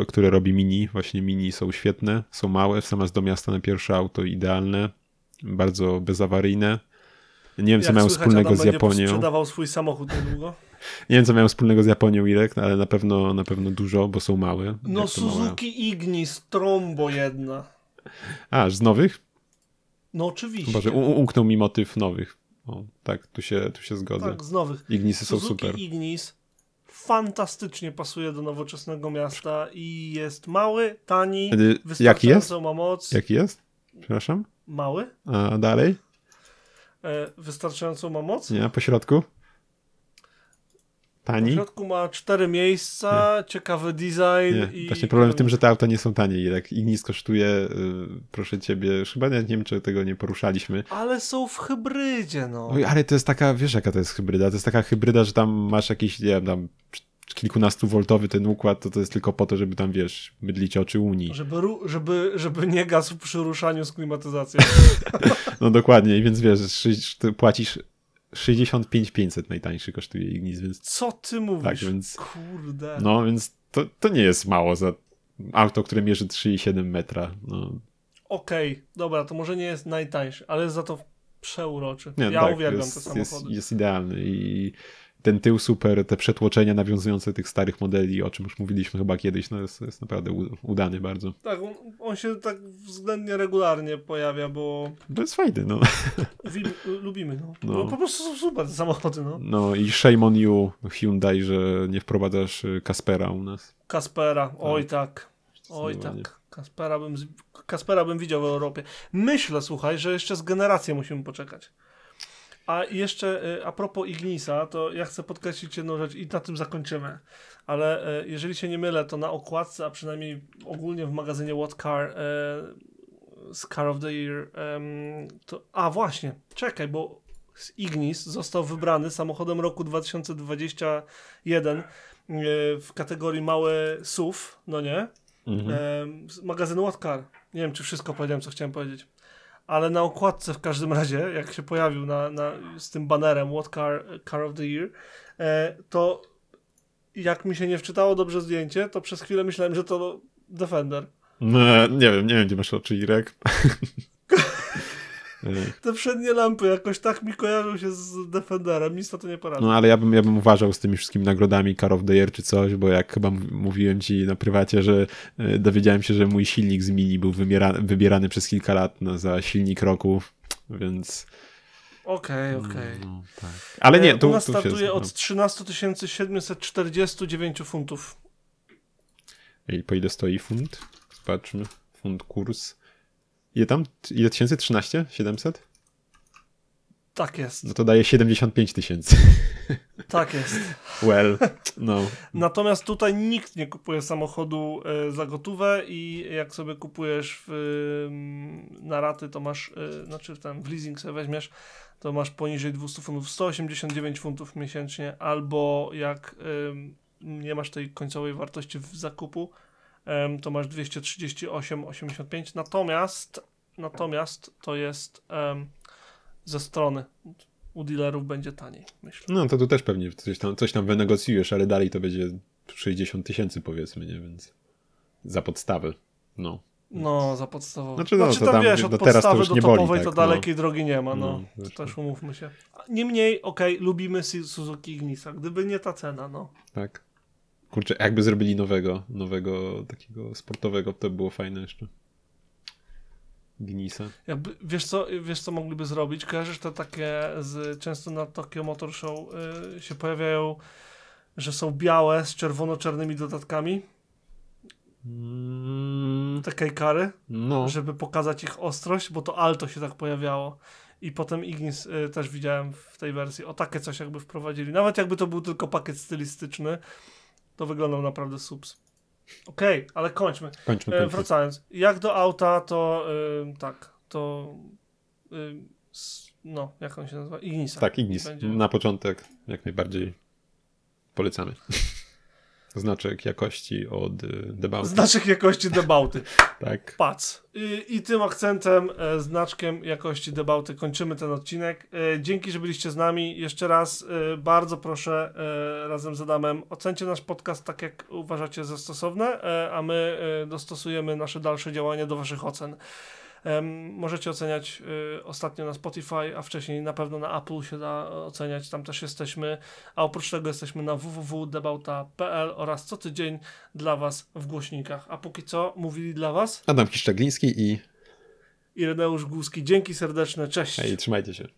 y, które robi mini. Właśnie mini są świetne, są małe, zamiast do miasta na pierwsze auto idealne, bardzo bezawaryjne. Nie wiem, co Jak mają słychać, wspólnego Adam z Japonią. sprzedawał swój samochód niedługo. Nie wiem, co mają wspólnego z Japonią, Irek, ale na pewno, na pewno dużo, bo są małe. No Jak? Suzuki Ignis, trombo jedna. A, aż z nowych? No oczywiście. Boże, umknął mi motyw nowych. O, tak, tu się, tu się zgodzę. Tak, z nowych. Ignisy są Suzuki super. Ignis fantastycznie pasuje do nowoczesnego miasta i jest mały, tani, wystarczająco ma moc. Jaki jest? Przepraszam? Mały, A dalej? e, wystarczającą ma moc. Nie, po środku? W Tani? środku ma cztery miejsca, ciekawy design Nie. i... Właśnie problem w tym, że te auta nie są tanie. Irek. Ignis kosztuje, y, proszę ciebie, chyba nie, nie wiem, czy tego nie poruszaliśmy. Ale są w hybrydzie, no. Oj, ale to jest taka, wiesz jaka to jest hybryda? To jest taka hybryda, że tam masz jakiś, nie wiem, tam kilkunastu woltowy ten układ, to to jest tylko po to, żeby tam, wiesz, mydlić oczy Unii. Żeby, żeby, żeby nie gasł przy ruszaniu z klimatyzacją. No dokładnie, więc wiesz, płacisz 65 500 najtańszy kosztuje Ignis, więc Co ty mówisz? tak, więc Kurde. no, więc to, to nie jest mało za auto, które mierzy 3,7 metra. No, Okej, dobra, to może nie jest najtańszy, ale za to przeuroczy. nie, ja tak, uwielbiam jest, te samochody. Jest, jest idealny i ten tył super, te przetłoczenia nawiązujące tych starych modeli, o czym już mówiliśmy chyba kiedyś, no jest, jest naprawdę udany bardzo. Tak, on, on się tak względnie regularnie pojawia, bo To jest fajny, no. uwi- lubimy, no. No. no. Po prostu są super te samochody, no. No i shame on you, Hyundai, że nie wprowadzasz y, Kaspera u nas. Kaspera, oj tak. Oj tak. Kaspera bym, Kaspera bym widział w Europie. Myślę, słuchaj, że jeszcze z generacją musimy poczekać. A jeszcze y, a propos Ignisa, to ja chcę podkreślić jedną rzecz i na tym zakończymy. Ale y, jeżeli się nie mylę, to na okładce, a przynajmniej ogólnie w magazynie What Car y, z Car of the Year, to... A właśnie, czekaj, bo Ignis został wybrany samochodem roku 2021 y, w kategorii małe SUV, no nie? Mhm. Magazynu What Car. Nie wiem, czy wszystko powiedziałem, co chciałem powiedzieć. Ale na okładce w każdym razie, jak się pojawił na, na, z tym banerem What Car, Car of the Year, e, to jak mi się nie wczytało dobrze zdjęcie, to przez chwilę myślałem, że to Defender. No, nie wiem, nie wiem, gdzie masz oczy, Irek. Y, Te przednie lampy jakoś tak mi kojarzą się z Defenderem, nic na to nie poradzę. No ale ja bym, ja bym uważał z tymi wszystkimi nagrodami Car of the Year czy coś, bo jak chyba mówiłem ci na prywacie, że y, dowiedziałem się, że mój silnik z Mini był wybierany przez kilka lat no, za silnik roku, więc... Okej, okej. No, tak. Ale nie, E, tu, U nas tu się... startuje no. od 13 749 funtów. I po ile stoi funt? Zobaczmy. Funt kurs. Ile tam? Ile tysięcy? 13? 700? Tak jest, No to daje 75 tysięcy. tak jest. Well, no. Natomiast tutaj nikt nie kupuje samochodu e, za gotówę i jak sobie kupujesz w, ym, na raty, to masz, e, znaczy w, ten, w leasing sobie weźmiesz, to masz poniżej 200 funtów 189 funtów miesięcznie, albo jak nie masz tej końcowej wartości w zakupu, to masz 238,85. Natomiast, natomiast to jest ze strony. U dealerów będzie taniej, myślę. No to tu też pewnie coś tam, coś tam wynegocjujesz, ale dalej to będzie 60 tysięcy powiedzmy, nie? Więc za podstawę. No. No, za podstawową. Znaczy, no, znaczy to tam, tam- wiesz, od no, teraz to podstawy do nie boli, topowej tak, to no. dalekiej drogi nie ma, no. No, to też umówmy się. Niemniej, okej, lubimy Su- Suzuki Ignisa, gdyby nie ta cena, no. Tak. Kurczę, jakby zrobili nowego, nowego takiego sportowego, to by było fajne jeszcze. Gnisa. Jakby, wiesz co, wiesz co mogliby zrobić? Kojarzysz te takie, z, często na Tokyo Motor Show y, się pojawiają, że są białe z czerwono-czarnymi dodatkami, Mm, te kejkary, no. żeby pokazać ich ostrość, bo to Alto się tak pojawiało. I potem Ignis y, też widziałem w tej wersji. O takie coś jakby wprowadzili. Nawet jakby to był tylko pakiet stylistyczny, to wyglądał naprawdę subs. Okej, ale kończmy. Kończmy, E, kończmy. wracając. Jak do auta, to y, tak, to y, no, jak on się nazywa? Ignisa. Tak, Ignis. Będzie- Na początek jak najbardziej polecamy. Znaczek jakości od y, Debauty. Znaczek jakości debauty. Tak. Pac. I, I tym akcentem, e, znaczkiem jakości debauty kończymy ten odcinek. E, dzięki, że byliście z nami. Jeszcze raz e, bardzo proszę razem z Adamem ocencie nasz podcast tak, jak uważacie za stosowne, a my dostosujemy nasze dalsze działania do waszych ocen. Możecie oceniać y, ostatnio na Spotify, a wcześniej na pewno na Apple się da oceniać, tam też jesteśmy. A oprócz tego jesteśmy na www.debauta.pl oraz co tydzień dla Was w głośnikach. A póki co mówili dla Was Adam Kiszczagliński i Ireneusz Głuski. Dzięki serdeczne, cześć. hej, trzymajcie się.